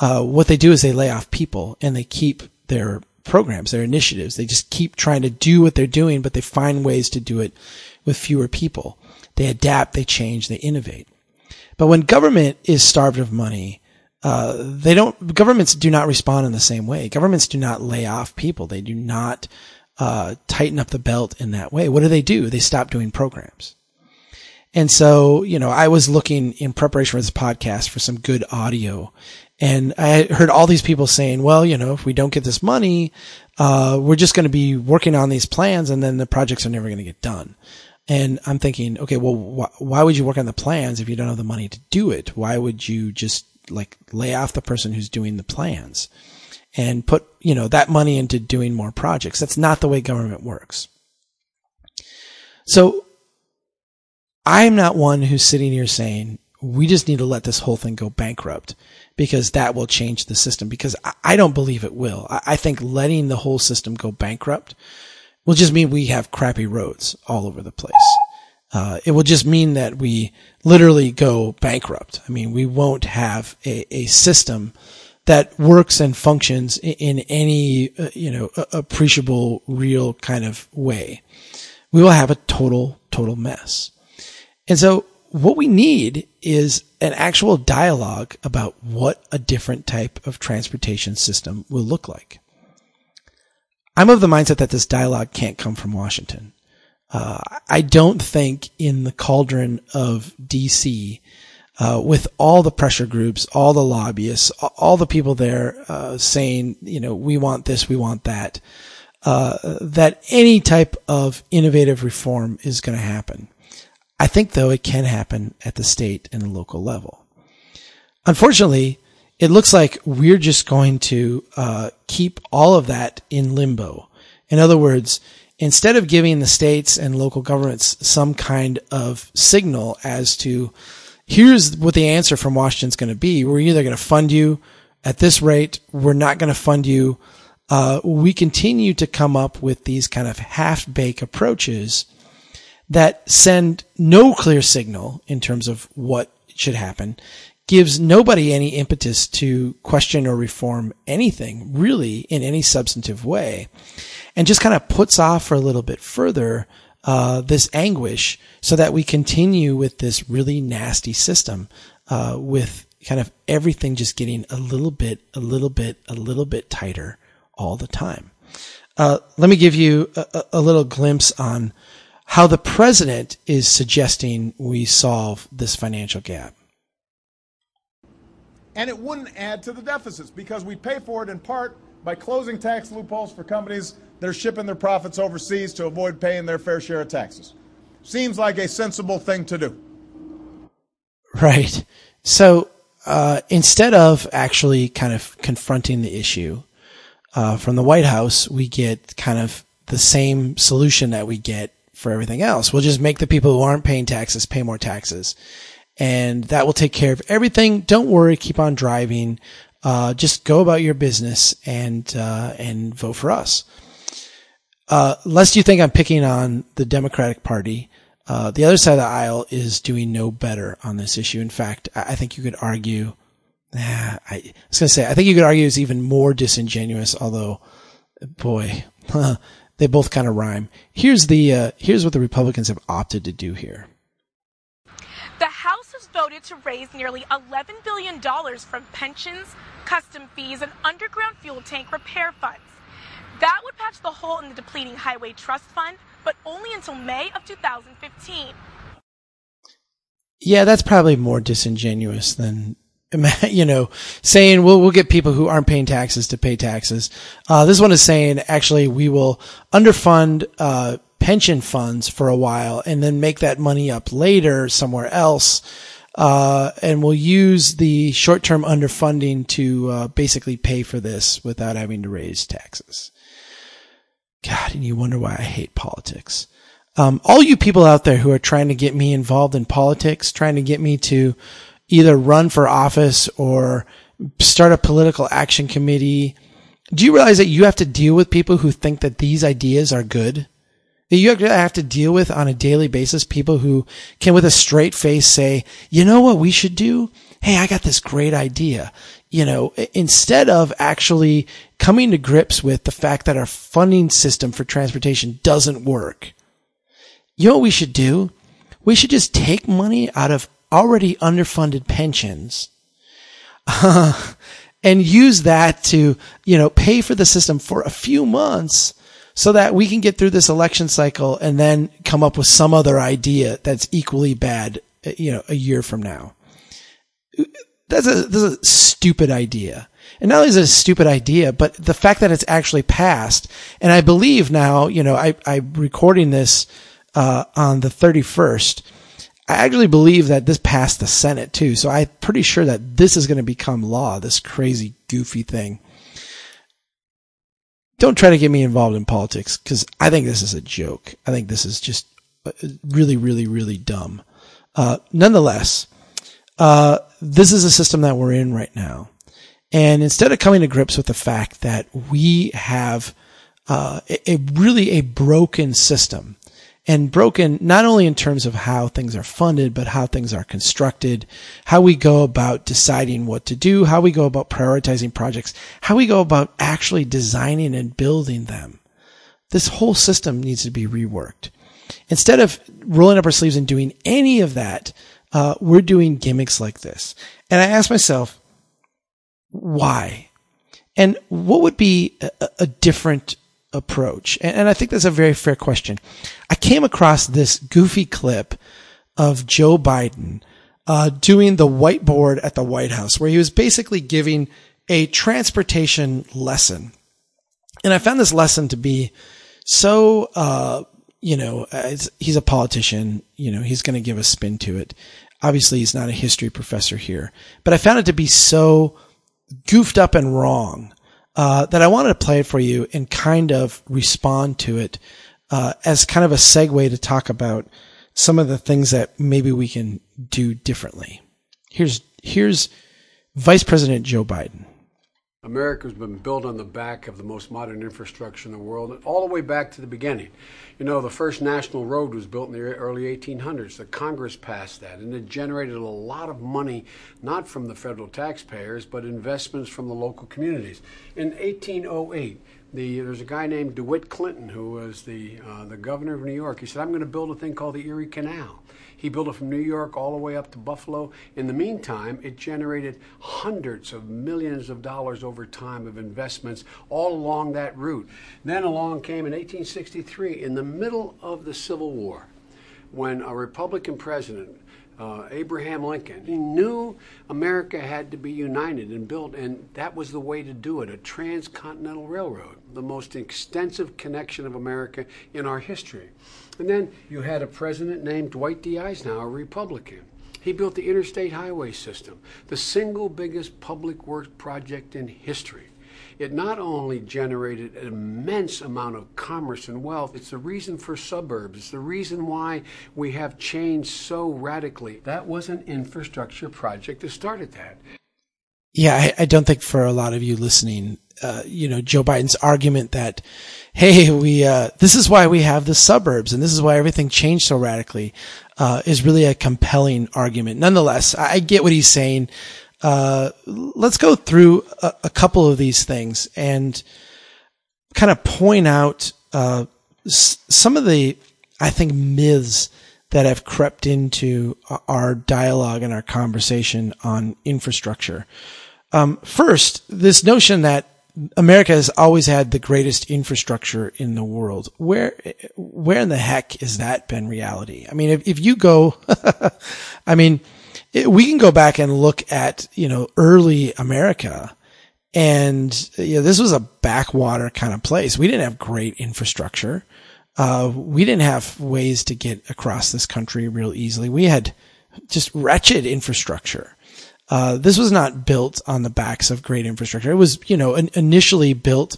uh, what they do is they lay off people and they keep their programs, their initiatives. They just keep trying to do what they're doing, but they find ways to do it with fewer people. They adapt, they change, they innovate. But when government is starved of money, uh, they don't, governments do not respond in the same way. Governments do not lay off people. They do not, uh, tighten up the belt in that way. What do they do? They stop doing programs. And so, you know, I was looking in preparation for this podcast for some good audio and I heard all these people saying, well, you know, if we don't get this money, uh, we're just going to be working on these plans and then the projects are never going to get done. And I'm thinking, okay, well, wh- why would you work on the plans if you don't have the money to do it? Why would you just like lay off the person who's doing the plans and put, you know, that money into doing more projects? That's not the way government works. So I'm not one who's sitting here saying, we just need to let this whole thing go bankrupt because that will change the system because I don't believe it will. I think letting the whole system go bankrupt will just mean we have crappy roads all over the place. Uh, it will just mean that we literally go bankrupt. I mean, we won't have a, a system that works and functions in, in any, uh, you know, appreciable, real kind of way. We will have a total, total mess. And so what we need is an actual dialogue about what a different type of transportation system will look like. I'm of the mindset that this dialogue can't come from Washington. Uh, I don't think in the cauldron of DC, uh, with all the pressure groups, all the lobbyists, all the people there uh, saying, you know, we want this, we want that, uh, that any type of innovative reform is going to happen. I think though it can happen at the state and the local level. Unfortunately, it looks like we're just going to uh, keep all of that in limbo. In other words, instead of giving the states and local governments some kind of signal as to here's what the answer from Washington's going to be, we're either going to fund you at this rate, we're not going to fund you. Uh, we continue to come up with these kind of half baked approaches that send no clear signal in terms of what should happen, gives nobody any impetus to question or reform anything really in any substantive way, and just kind of puts off for a little bit further uh, this anguish so that we continue with this really nasty system uh, with kind of everything just getting a little bit, a little bit, a little bit tighter all the time. Uh, let me give you a, a little glimpse on how the president is suggesting we solve this financial gap. And it wouldn't add to the deficits because we pay for it in part by closing tax loopholes for companies that are shipping their profits overseas to avoid paying their fair share of taxes. Seems like a sensible thing to do. Right. So uh, instead of actually kind of confronting the issue uh, from the White House, we get kind of the same solution that we get for everything else. We'll just make the people who aren't paying taxes pay more taxes. And that will take care of everything. Don't worry. Keep on driving. Uh, just go about your business and, uh, and vote for us. Uh, lest you think I'm picking on the Democratic Party, uh, the other side of the aisle is doing no better on this issue. In fact, I think you could argue, I was going to say, I think you could argue it's even more disingenuous, although, boy, they both kind of rhyme. Here's the, uh, here's what the Republicans have opted to do here. The House has voted to raise nearly $11 billion from pensions, custom fees, and underground fuel tank repair funds. That would patch the hole in the depleting Highway Trust Fund, but only until May of 2015. Yeah, that's probably more disingenuous than you know, saying we'll we'll get people who aren't paying taxes to pay taxes. Uh, this one is saying actually we will underfund uh, pension funds for a while and then make that money up later somewhere else. Uh, and we'll use the short-term underfunding to uh, basically pay for this without having to raise taxes. God, and you wonder why I hate politics. Um, all you people out there who are trying to get me involved in politics, trying to get me to either run for office or start a political action committee, do you realize that you have to deal with people who think that these ideas are good? That you have to deal with on a daily basis people who can with a straight face say, you know what we should do? Hey, I got this great idea you know, instead of actually coming to grips with the fact that our funding system for transportation doesn't work, you know what we should do? We should just take money out of already underfunded pensions uh, and use that to, you know, pay for the system for a few months so that we can get through this election cycle and then come up with some other idea that's equally bad, you know, a year from now that's a, that's a stupid idea. And not only is it a stupid idea, but the fact that it's actually passed, and I believe now, you know, I, I'm recording this, uh, on the 31st. I actually believe that this passed the Senate too. So I'm pretty sure that this is going to become law, this crazy, goofy thing. Don't try to get me involved in politics because I think this is a joke. I think this is just uh, really, really, really dumb. Uh, nonetheless, uh, this is a system that we're in right now. And instead of coming to grips with the fact that we have uh, a, a, really a broken system, and broken not only in terms of how things are funded, but how things are constructed, how we go about deciding what to do, how we go about prioritizing projects, how we go about actually designing and building them. This whole system needs to be reworked. Instead of rolling up our sleeves and doing any of that, uh, we're doing gimmicks like this. And I asked myself, why? And what would be a, a different approach? And, and, I think that's a very fair question. I came across this goofy clip of Joe Biden uh, doing the whiteboard at the White House, where he was basically giving a transportation lesson. And I found this lesson to be so uh, you know, he's a politician, you know, he's going to give a spin to it. Obviously, he's not a history professor here, but I found it to be so goofed up and wrong uh, that I wanted to play for you and kind of respond to it uh, as kind of a segue to talk about some of the things that maybe we can do differently. Here's here's Vice President Joe Biden. America's been built on the back of the most modern infrastructure in the world, all the way back to the beginning. You know, the first national road was built in the early 1800s. The Congress passed that, and it generated a lot of money, not from the federal taxpayers, but investments from the local communities. In 1808, the, there's a guy named DeWitt Clinton who was the, uh, the governor of New York. He said, I'm going to build a thing called the Erie Canal. He built it from New York all the way up to Buffalo. In the meantime, it generated hundreds of millions of dollars over time of investments all along that route. Then along came in 1863, in the middle of the Civil War, when a Republican president, uh, Abraham Lincoln, he knew America had to be united and built, and that was the way to do it a transcontinental railroad, the most extensive connection of America in our history. And then you had a president named Dwight D. Eisenhower, a Republican. He built the interstate highway system, the single biggest public works project in history. It not only generated an immense amount of commerce and wealth, it's the reason for suburbs. It's the reason why we have changed so radically. That was an infrastructure project that started that. Yeah, I, I don't think for a lot of you listening, uh, you know, Joe Biden's argument that, hey, we, uh, this is why we have the suburbs and this is why everything changed so radically, uh, is really a compelling argument. Nonetheless, I, get what he's saying. Uh, let's go through a, a, couple of these things and kind of point out, uh, s- some of the, I think, myths that have crept into our dialogue and our conversation on infrastructure. Um, first, this notion that America has always had the greatest infrastructure in the world. Where, where in the heck has that been reality? I mean, if, if you go, I mean, it, we can go back and look at, you know, early America and you know, this was a backwater kind of place. We didn't have great infrastructure. Uh, we didn't have ways to get across this country real easily. We had just wretched infrastructure. Uh, this was not built on the backs of great infrastructure. It was, you know, initially built,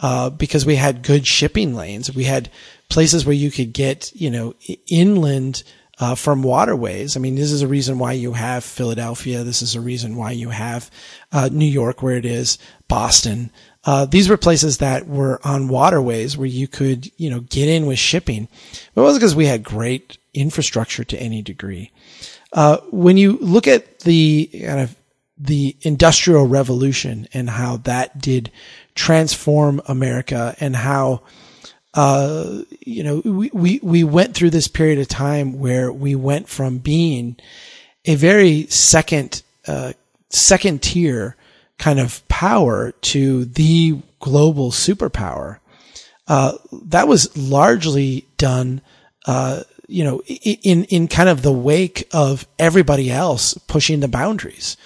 uh, because we had good shipping lanes. We had places where you could get, you know, inland, uh, from waterways. I mean, this is a reason why you have Philadelphia. This is a reason why you have, uh, New York where it is, Boston. Uh, these were places that were on waterways where you could, you know, get in with shipping. But it wasn't because we had great infrastructure to any degree. Uh, when you look at the kind of the industrial revolution and how that did transform America and how, uh, you know, we, we, we went through this period of time where we went from being a very second, uh, second tier kind of power to the global superpower. Uh, that was largely done, uh, you know, in, in kind of the wake of everybody else pushing the boundaries.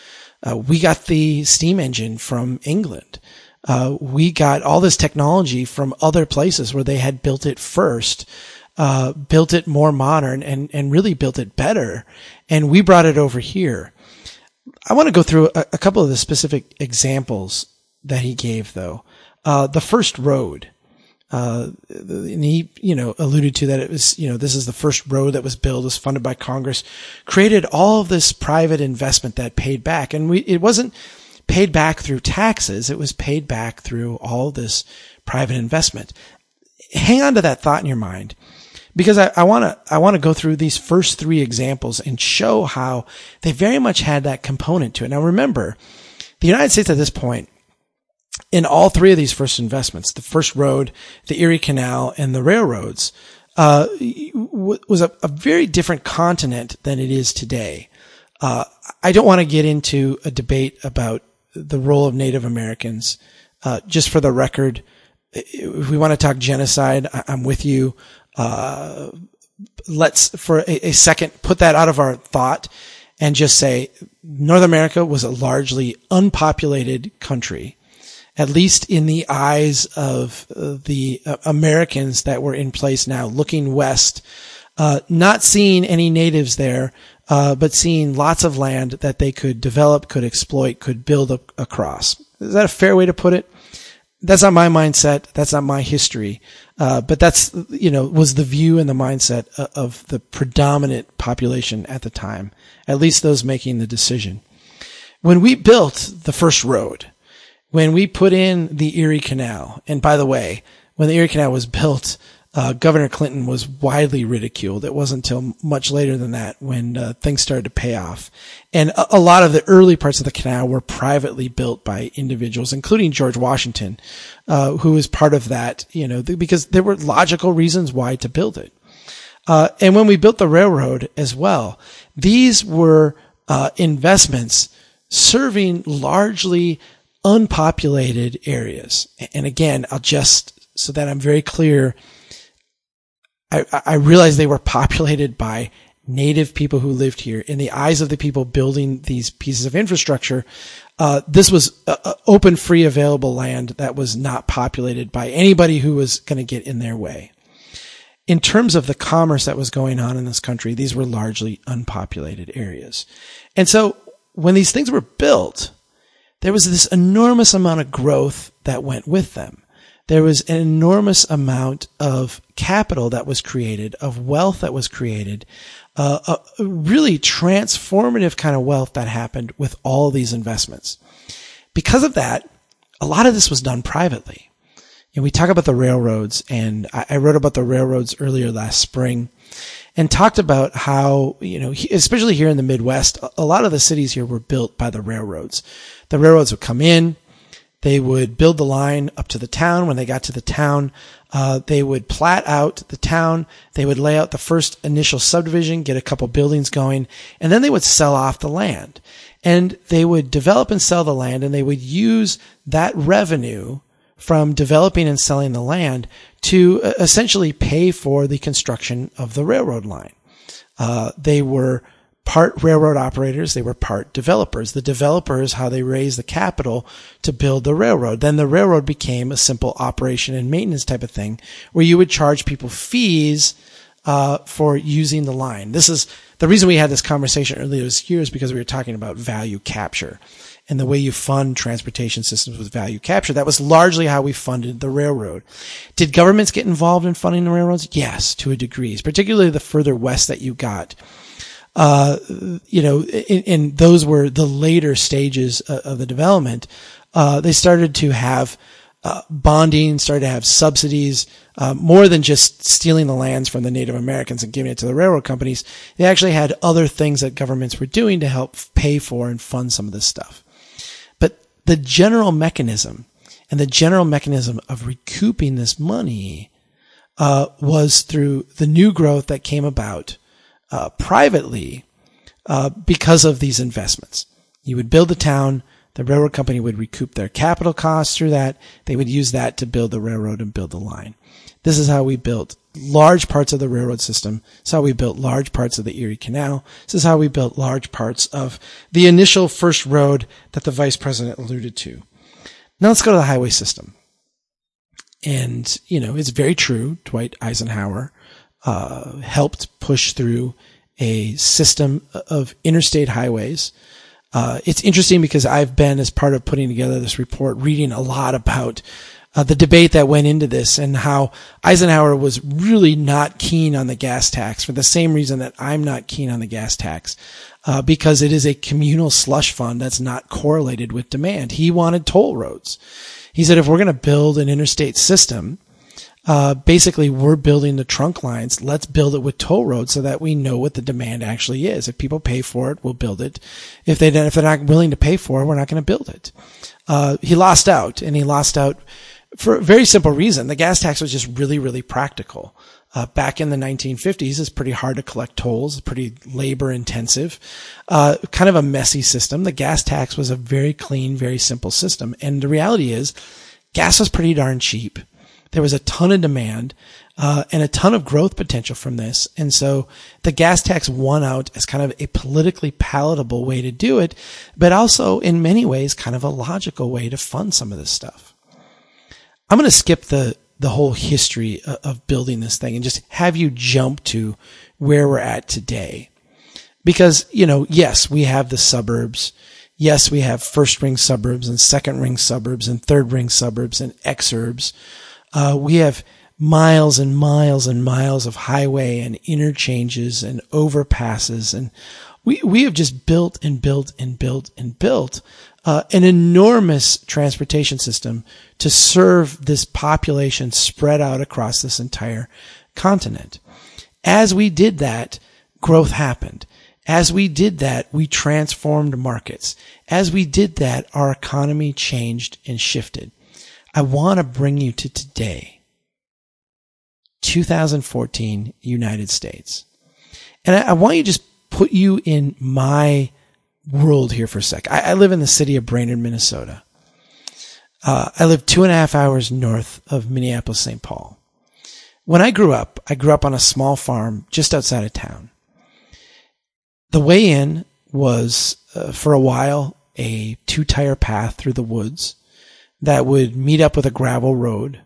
Uh, we got the steam engine from England. Uh, we got all this technology from other places where they had built it first, uh, built it more modern and, and really built it better. And we brought it over here. I want to go through a, a couple of the specific examples that he gave though. Uh, the first road. Uh, and he, you know, alluded to that it was, you know, this is the first road that was built, was funded by Congress, created all of this private investment that paid back. And we, it wasn't paid back through taxes. It was paid back through all this private investment. Hang on to that thought in your mind because I want to, I want to go through these first three examples and show how they very much had that component to it. Now remember, the United States at this point in all three of these first investments, the first road, the Erie Canal, and the railroads, uh, was a, a, very different continent than it is today. Uh, I don't want to get into a debate about the role of Native Americans. Uh, just for the record, if we want to talk genocide, I, am with you. Uh, let's for a, a second put that out of our thought and just say North America was a largely unpopulated country at least in the eyes of uh, the uh, Americans that were in place now, looking west, uh, not seeing any natives there, uh, but seeing lots of land that they could develop, could exploit, could build across. Is that a fair way to put it? That's not my mindset. That's not my history. Uh, but that's, you know, was the view and the mindset of the predominant population at the time, at least those making the decision. When we built the first road, when we put in the Erie Canal, and by the way, when the Erie Canal was built, uh, Governor Clinton was widely ridiculed. It wasn't until much later than that when uh, things started to pay off. And a, a, lot of the early parts of the canal were privately built by individuals, including George Washington, uh, who was part of that, you know, th- because there were logical reasons why to build it. Uh, and when we built the railroad as well, these were uh, investments serving largely unpopulated areas. And again, I'll just, so that I'm very clear, I, I realized they were populated by native people who lived here. In the eyes of the people building these pieces of infrastructure, uh, this was open, free, available land that was not populated by anybody who was going to get in their way. In terms of the commerce that was going on in this country, these were largely unpopulated areas. And so when these things were built, there was this enormous amount of growth that went with them. There was an enormous amount of capital that was created, of wealth that was created, uh, a really transformative kind of wealth that happened with all these investments. Because of that, a lot of this was done privately. And we talk about the railroads and I wrote about the railroads earlier last spring and talked about how, you know, especially here in the Midwest, a lot of the cities here were built by the railroads. The railroads would come in, they would build the line up to the town. When they got to the town, uh, they would plat out the town. They would lay out the first initial subdivision, get a couple buildings going, and then they would sell off the land. And they would develop and sell the land, and they would use that revenue from developing and selling the land to uh, essentially pay for the construction of the railroad line. Uh, they were part railroad operators, they were part developers. The developers, how they raised the capital to build the railroad. Then the railroad became a simple operation and maintenance type of thing where you would charge people fees uh, for using the line. This is the reason we had this conversation earlier this year is because we were talking about value capture and the way you fund transportation systems with value capture. That was largely how we funded the railroad. Did governments get involved in funding the railroads? Yes, to a degree, particularly the further west that you got uh, you know, and, those were the later stages of the development. Uh, they started to have uh, bonding, started to have subsidies, uh, more than just stealing the lands from the Native Americans and giving it to the railroad companies. They actually had other things that governments were doing to help pay for and fund some of this stuff. The general mechanism and the general mechanism of recouping this money uh, was through the new growth that came about uh, privately uh, because of these investments. You would build a town. The railroad company would recoup their capital costs through that. They would use that to build the railroad and build the line. This is how we built large parts of the railroad system. This is how we built large parts of the Erie Canal. This is how we built large parts of the initial first road that the vice president alluded to. Now let's go to the highway system. And, you know, it's very true. Dwight Eisenhower uh, helped push through a system of interstate highways. Uh, it's interesting because I've been, as part of putting together this report, reading a lot about uh, the debate that went into this and how Eisenhower was really not keen on the gas tax for the same reason that I'm not keen on the gas tax, uh, because it is a communal slush fund that's not correlated with demand. He wanted toll roads. He said if we're going to build an interstate system, uh, basically we're building the trunk lines. Let's build it with toll roads so that we know what the demand actually is. If people pay for it, we'll build it. If they if they're not willing to pay for it, we're not going to build it. Uh, he lost out, and he lost out for a very simple reason. The gas tax was just really, really practical. Uh, back in the 1950s, it's pretty hard to collect tolls, pretty labor intensive, uh, kind of a messy system. The gas tax was a very clean, very simple system. And the reality is, gas was pretty darn cheap. There was a ton of demand uh, and a ton of growth potential from this. And so the gas tax won out as kind of a politically palatable way to do it, but also in many ways kind of a logical way to fund some of this stuff. I'm going to skip the the whole history of building this thing and just have you jump to where we're at today. Because, you know, yes, we have the suburbs. Yes, we have first ring suburbs and second ring suburbs and third ring suburbs and exurbs. Uh, we have miles and miles and miles of highway and interchanges and overpasses and we, we have just built and built and built and built uh, an enormous transportation system to serve this population spread out across this entire continent. As we did that, growth happened. As we did that, we transformed markets. As we did that, our economy changed and shifted. I want to bring you to today, 2014 United States. And I, I, want you to just put you in my world here for a sec. I, I live in the city of Brainerd, Minnesota. Uh, I live two and a half hours north of Minneapolis, St. Paul. When I grew up, I grew up on a small farm just outside of town. The way in was, uh, for a while, a two tire path through the woods that would meet up with a gravel road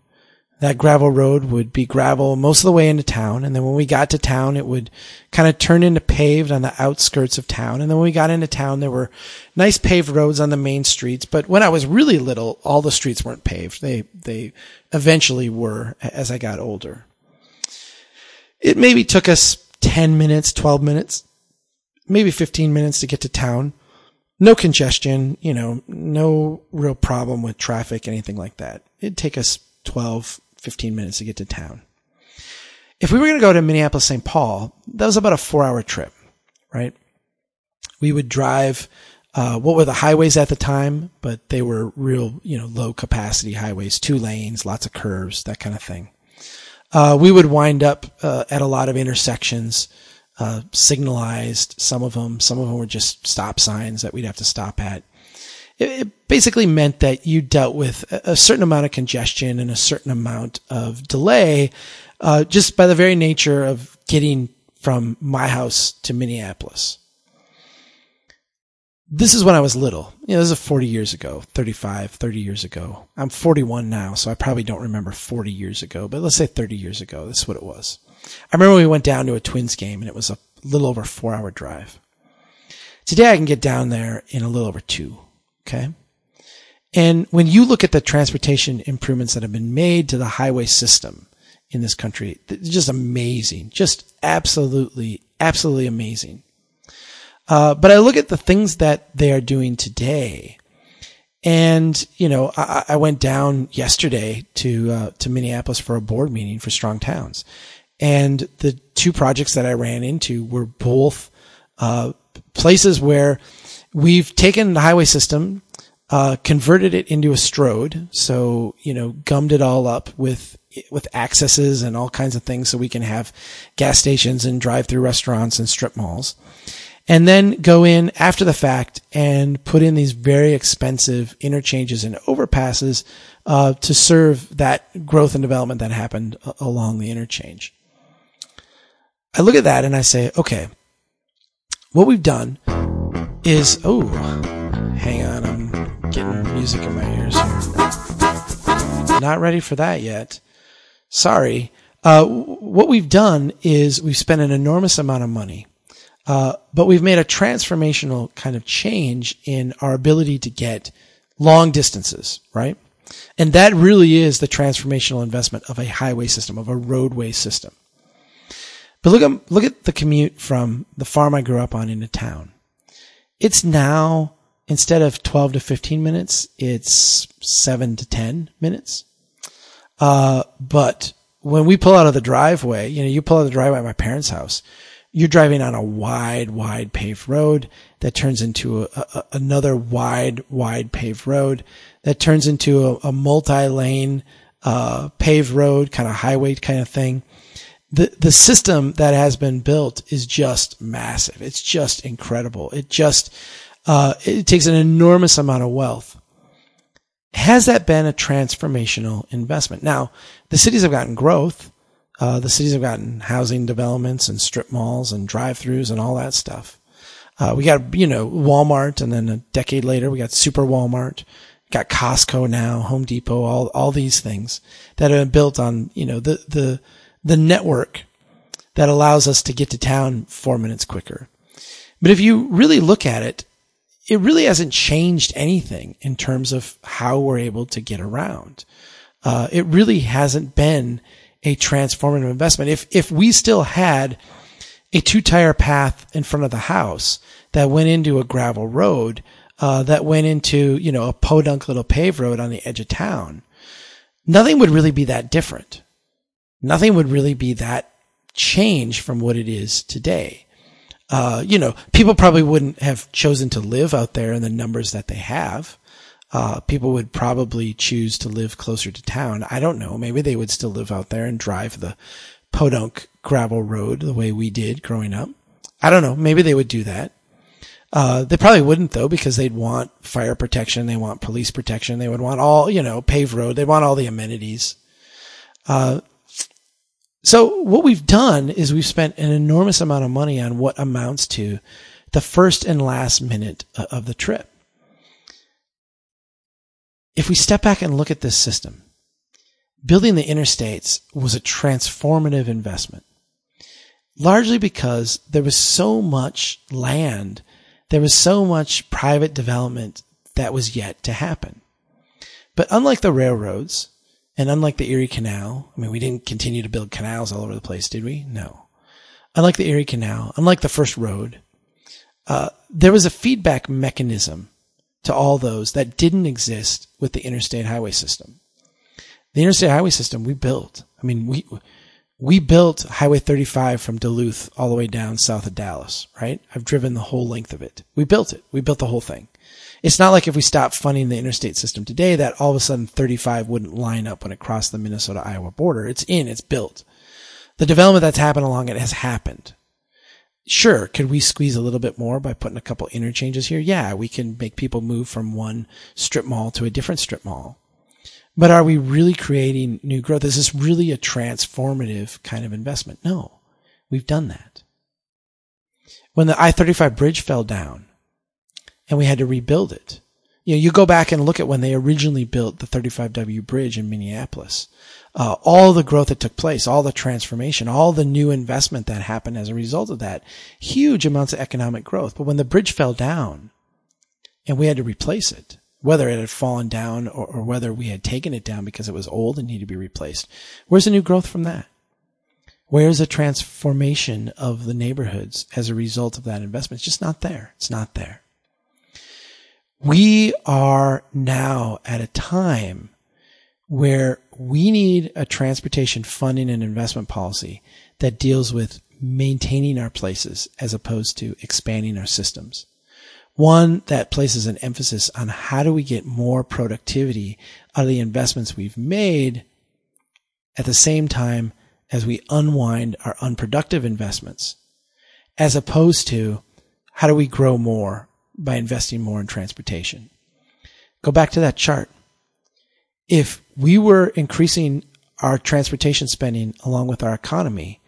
that gravel road would be gravel most of the way into town. And then when we got to town, it would kind of turn into paved on the outskirts of town. And then when we got into town, there were nice paved roads on the main streets. But when I was really little, all the streets weren't paved. They, they eventually were as I got older. It maybe took us 10 minutes, 12 minutes, maybe 15 minutes to get to town. No congestion, you know, no real problem with traffic, anything like that. It'd take us 12, 15 minutes to get to town. If we were going to go to Minneapolis, St. Paul, that was about a four hour trip, right? We would drive, uh, what were the highways at the time, but they were real, you know, low capacity highways, two lanes, lots of curves, that kind of thing. Uh, we would wind up uh, at a lot of intersections, uh, signalized, some of them, some of them were just stop signs that we'd have to stop at it basically meant that you dealt with a certain amount of congestion and a certain amount of delay, uh, just by the very nature of getting from my house to Minneapolis. This is when I was little. You know, this is 40 years ago, 35, 30 years ago. I'm 41 now, so I probably don't remember 40 years ago, but let's say 30 years ago. This is what it was. I remember we went down to a Twins game and it was a little over four hour drive. Today I can get down there in a little over two. Okay. And when you look at the transportation improvements that have been made to the highway system in this country, it's just amazing. Just absolutely, absolutely amazing. Uh, but I look at the things that they are doing today. And, you know, I, I went down yesterday to, uh, to Minneapolis for a board meeting for Strong Towns. And the two projects that I ran into were both, uh, places where We've taken the highway system, uh, converted it into a strode. So, you know, gummed it all up with, with accesses and all kinds of things so we can have gas stations and drive through restaurants and strip malls. And then go in after the fact and put in these very expensive interchanges and overpasses, uh, to serve that growth and development that happened along the interchange. I look at that and I say, okay, what we've done is oh, hang on, I'm getting music in my ears. Not ready for that yet. Sorry. Uh, what we've done is we've spent an enormous amount of money, uh, but we've made a transformational kind of change in our ability to get long distances, right? And that really is the transformational investment of a highway system, of a roadway system. But look at, look at the commute from the farm I grew up on into town. It's now, instead of 12 to 15 minutes, it's 7 to 10 minutes. Uh, but when we pull out of the driveway, you know, you pull out of the driveway at my parents' house, you're driving on a wide, wide paved road that turns into a, a, another wide, wide paved road that turns into a, a multi-lane, uh, paved road, kind of highway kind of thing the the system that has been built is just massive. It's just incredible. It just uh, it takes an enormous amount of wealth. Has that been a transformational investment? Now, the cities have gotten growth. Uh, the cities have gotten housing developments and strip malls and drive-throughs and all that stuff. Uh, we got, you know, Walmart and then a decade later we got Super Walmart, got Costco now, Home Depot, all, all these things that been built on, you know, the, the, the network that allows us to get to town four minutes quicker. But if you really look at it, it really hasn't changed anything in terms of how we're able to get around. Uh, it really hasn't been a transformative investment. If, if we still had a two tire path in front of the house that went into a gravel road, uh, that went into, you know, a podunk little paved road on the edge of town, nothing would really be that different nothing would really be that change from what it is today. Uh, you know, people probably wouldn't have chosen to live out there in the numbers that they have. Uh, people would probably choose to live closer to town. I don't know. Maybe they would still live out there and drive the podunk gravel road the way we did growing up. I don't know. Maybe they would do that. Uh, they probably wouldn't though because they'd want fire protection. They want police protection. They would want all, you know, paved road. They want all the amenities. Uh, So what we've done is we've spent an enormous amount of money on what amounts to the first and last minute of the trip. If we step back and look at this system, building the interstates was a transformative investment, largely because there was so much land, there was so much private development that was yet to happen. But unlike the railroads, and unlike the Erie Canal, I mean, we didn't continue to build canals all over the place, did we? No. Unlike the Erie Canal, unlike the first road, uh, there was a feedback mechanism to all those that didn't exist with the interstate highway system. The interstate highway system we built. I mean, we, we built Highway 35 from Duluth all the way down south of Dallas, right? I've driven the whole length of it. We built it. We built the whole thing. It's not like if we stopped funding the interstate system today that all of a sudden 35 wouldn't line up when it crossed the Minnesota Iowa border. It's in, it's built. The development that's happened along it has happened. Sure, could we squeeze a little bit more by putting a couple interchanges here? Yeah, we can make people move from one strip mall to a different strip mall. But are we really creating new growth? Is this really a transformative kind of investment? No, we've done that. When the I-35 bridge fell down and we had to rebuild it, you know, you go back and look at when they originally built the 35W bridge in Minneapolis, uh, all the growth that took place, all the transformation, all the new investment that happened as a result of that, huge amounts of economic growth. But when the bridge fell down and we had to replace it, whether it had fallen down or, or whether we had taken it down because it was old and needed to be replaced, where's the new growth from that? Where's the transformation of the neighborhoods as a result of that investment? It's just not there. It's not there. We are now at a time where we need a transportation funding and investment policy that deals with maintaining our places as opposed to expanding our systems. One that places an emphasis on how do we get more productivity out of the investments we've made at the same time as we unwind our unproductive investments, as opposed to how do we grow more by investing more in transportation. Go back to that chart. If we were increasing our transportation spending along with our economy,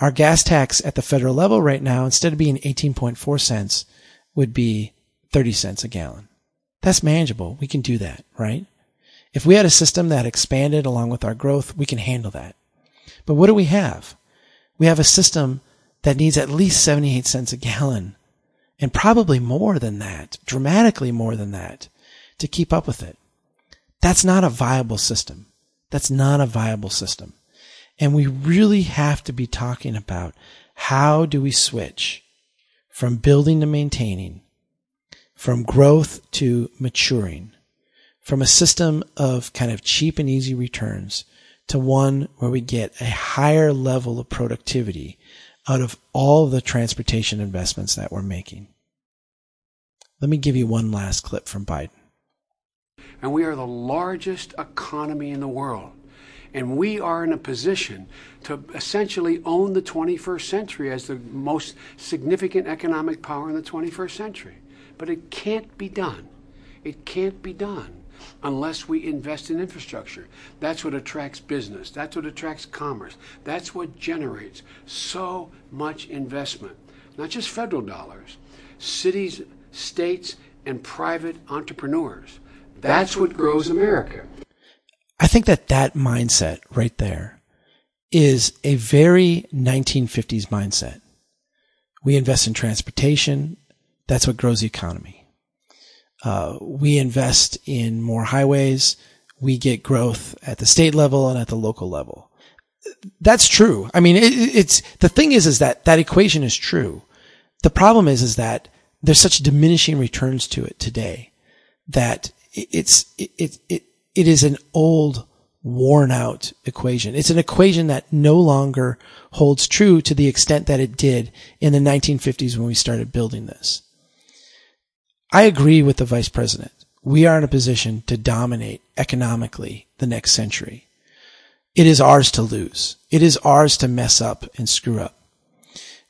our gas tax at the federal level right now, instead of being 18.4 cents, would be 30 cents a gallon. That's manageable. We can do that, right? If we had a system that expanded along with our growth, we can handle that. But what do we have? We have a system that needs at least 78 cents a gallon and probably more than that, dramatically more than that to keep up with it. That's not a viable system. That's not a viable system. And we really have to be talking about how do we switch from building to maintaining, from growth to maturing, from a system of kind of cheap and easy returns to one where we get a higher level of productivity out of all the transportation investments that we're making. Let me give you one last clip from Biden. And we are the largest economy in the world. And we are in a position to essentially own the 21st century as the most significant economic power in the 21st century. But it can't be done. It can't be done unless we invest in infrastructure. That's what attracts business. That's what attracts commerce. That's what generates so much investment. Not just federal dollars. Cities, states, and private entrepreneurs. That's what grows America. I think that that mindset right there is a very 1950s mindset. We invest in transportation. That's what grows the economy. Uh, we invest in more highways. We get growth at the state level and at the local level. That's true. I mean, it, it's the thing is, is that that equation is true. The problem is, is that there's such diminishing returns to it today that it's, it, it, it, it is an old, worn out equation. It's an equation that no longer holds true to the extent that it did in the 1950s when we started building this. I agree with the vice president. We are in a position to dominate economically the next century. It is ours to lose. It is ours to mess up and screw up.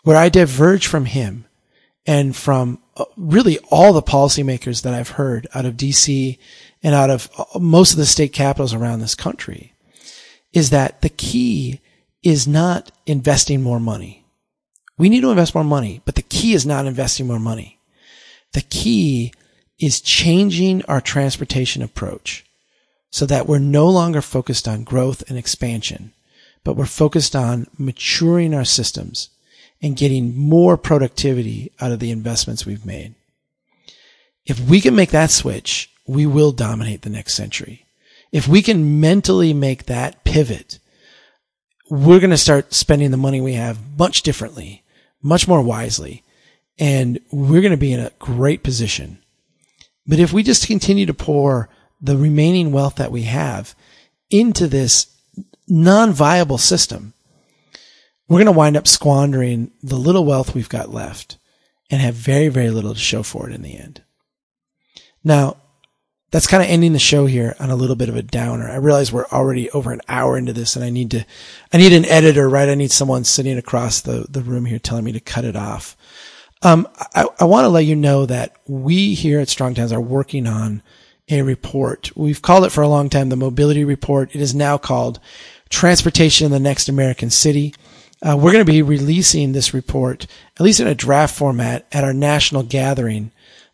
Where I diverge from him and from uh, really all the policymakers that I've heard out of DC and out of uh, most of the state capitals around this country is that the key is not investing more money. We need to invest more money, but the key is not investing more money. The key is changing our transportation approach so that we're no longer focused on growth and expansion, but we're focused on maturing our systems and getting more productivity out of the investments we've made. If we can make that switch, we will dominate the next century. If we can mentally make that pivot, we're going to start spending the money we have much differently, much more wisely, and we're going to be in a great position. But if we just continue to pour the remaining wealth that we have into this non-viable system, we're going to wind up squandering the little wealth we've got left and have very, very little to show for it in the end. Now, that's kind of ending the show here on a little bit of a downer. I realize we're already over an hour into this and I need to, I need an editor, right? I need someone sitting across the, the room here telling me to cut it off. Um, I, I want to let you know that we here at Strong Towns are working on a report. We've called it for a long time the Mobility Report. It is now called Transportation in the Next American City. Uh, we're going to be releasing this report, at least in a draft format, at our national gathering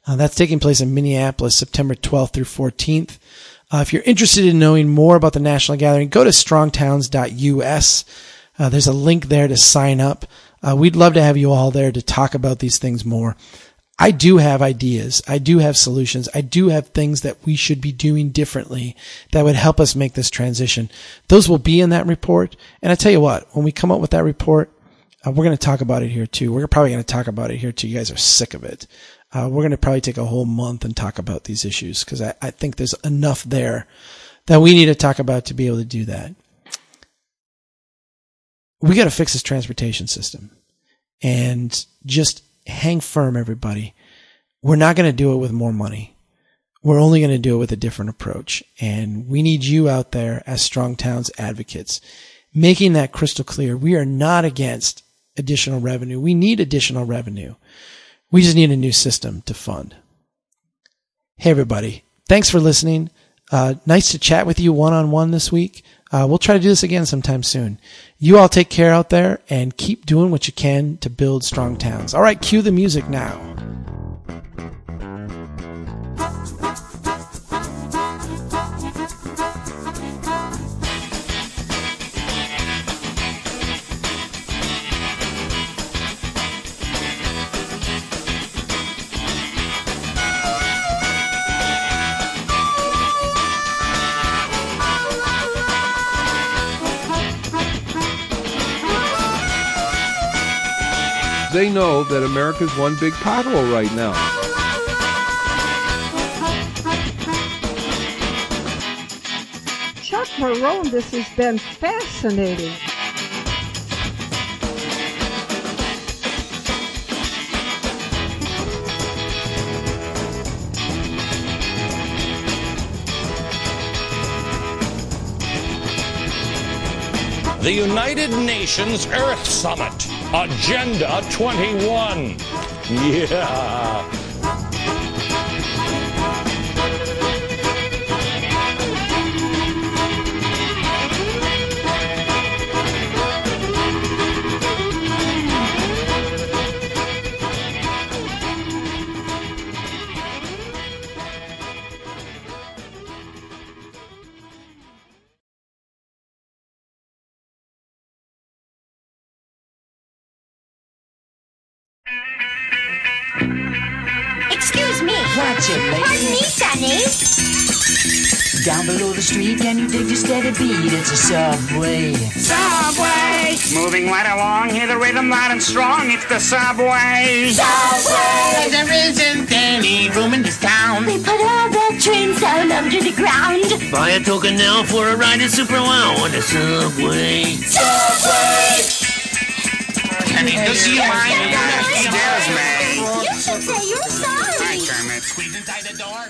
uh, that's taking place in Minneapolis, September 12th through 14th. Uh, if you're interested in knowing more about the national gathering, go to strongtowns.us. Uh, there's a link there to sign up. Uh, we'd love to have you all there to talk about these things more. I do have ideas. I do have solutions. I do have things that we should be doing differently that would help us make this transition. Those will be in that report. And I tell you what, when we come up with that report, uh, we're going to talk about it here too. We're probably going to talk about it here too. You guys are sick of it. Uh, we're going to probably take a whole month and talk about these issues because I, I think there's enough there that we need to talk about to be able to do that. We got to fix this transportation system and just hang firm, everybody. We're not going to do it with more money. We're only going to do it with a different approach. And we need you out there as Strong Towns advocates, making that crystal clear. We are not against additional revenue. We need additional revenue. We just need a new system to fund. Hey, everybody. Thanks for listening. Uh, nice to chat with you one on one this week. Uh, we'll try to do this again sometime soon. You all take care out there and keep doing what you can to build strong towns. All right, cue the music now. Know that America's one big pothole right now. Chuck Marohn, this has been fascinating. The United Nations Earth Summit. Agenda 21. Yeah. The street, can you dig the steady beat? It's a subway. Subway! Moving right along, hear the rhythm loud and strong. It's the subway. Subway! There isn't any room in this town. They put all the trains down under the ground. Buy a token now for a ride in Super Wow on the subway. Subway! Kenny, does you mind upstairs, You should say you're sorry. Hi, Kermit. Squeeze inside the door.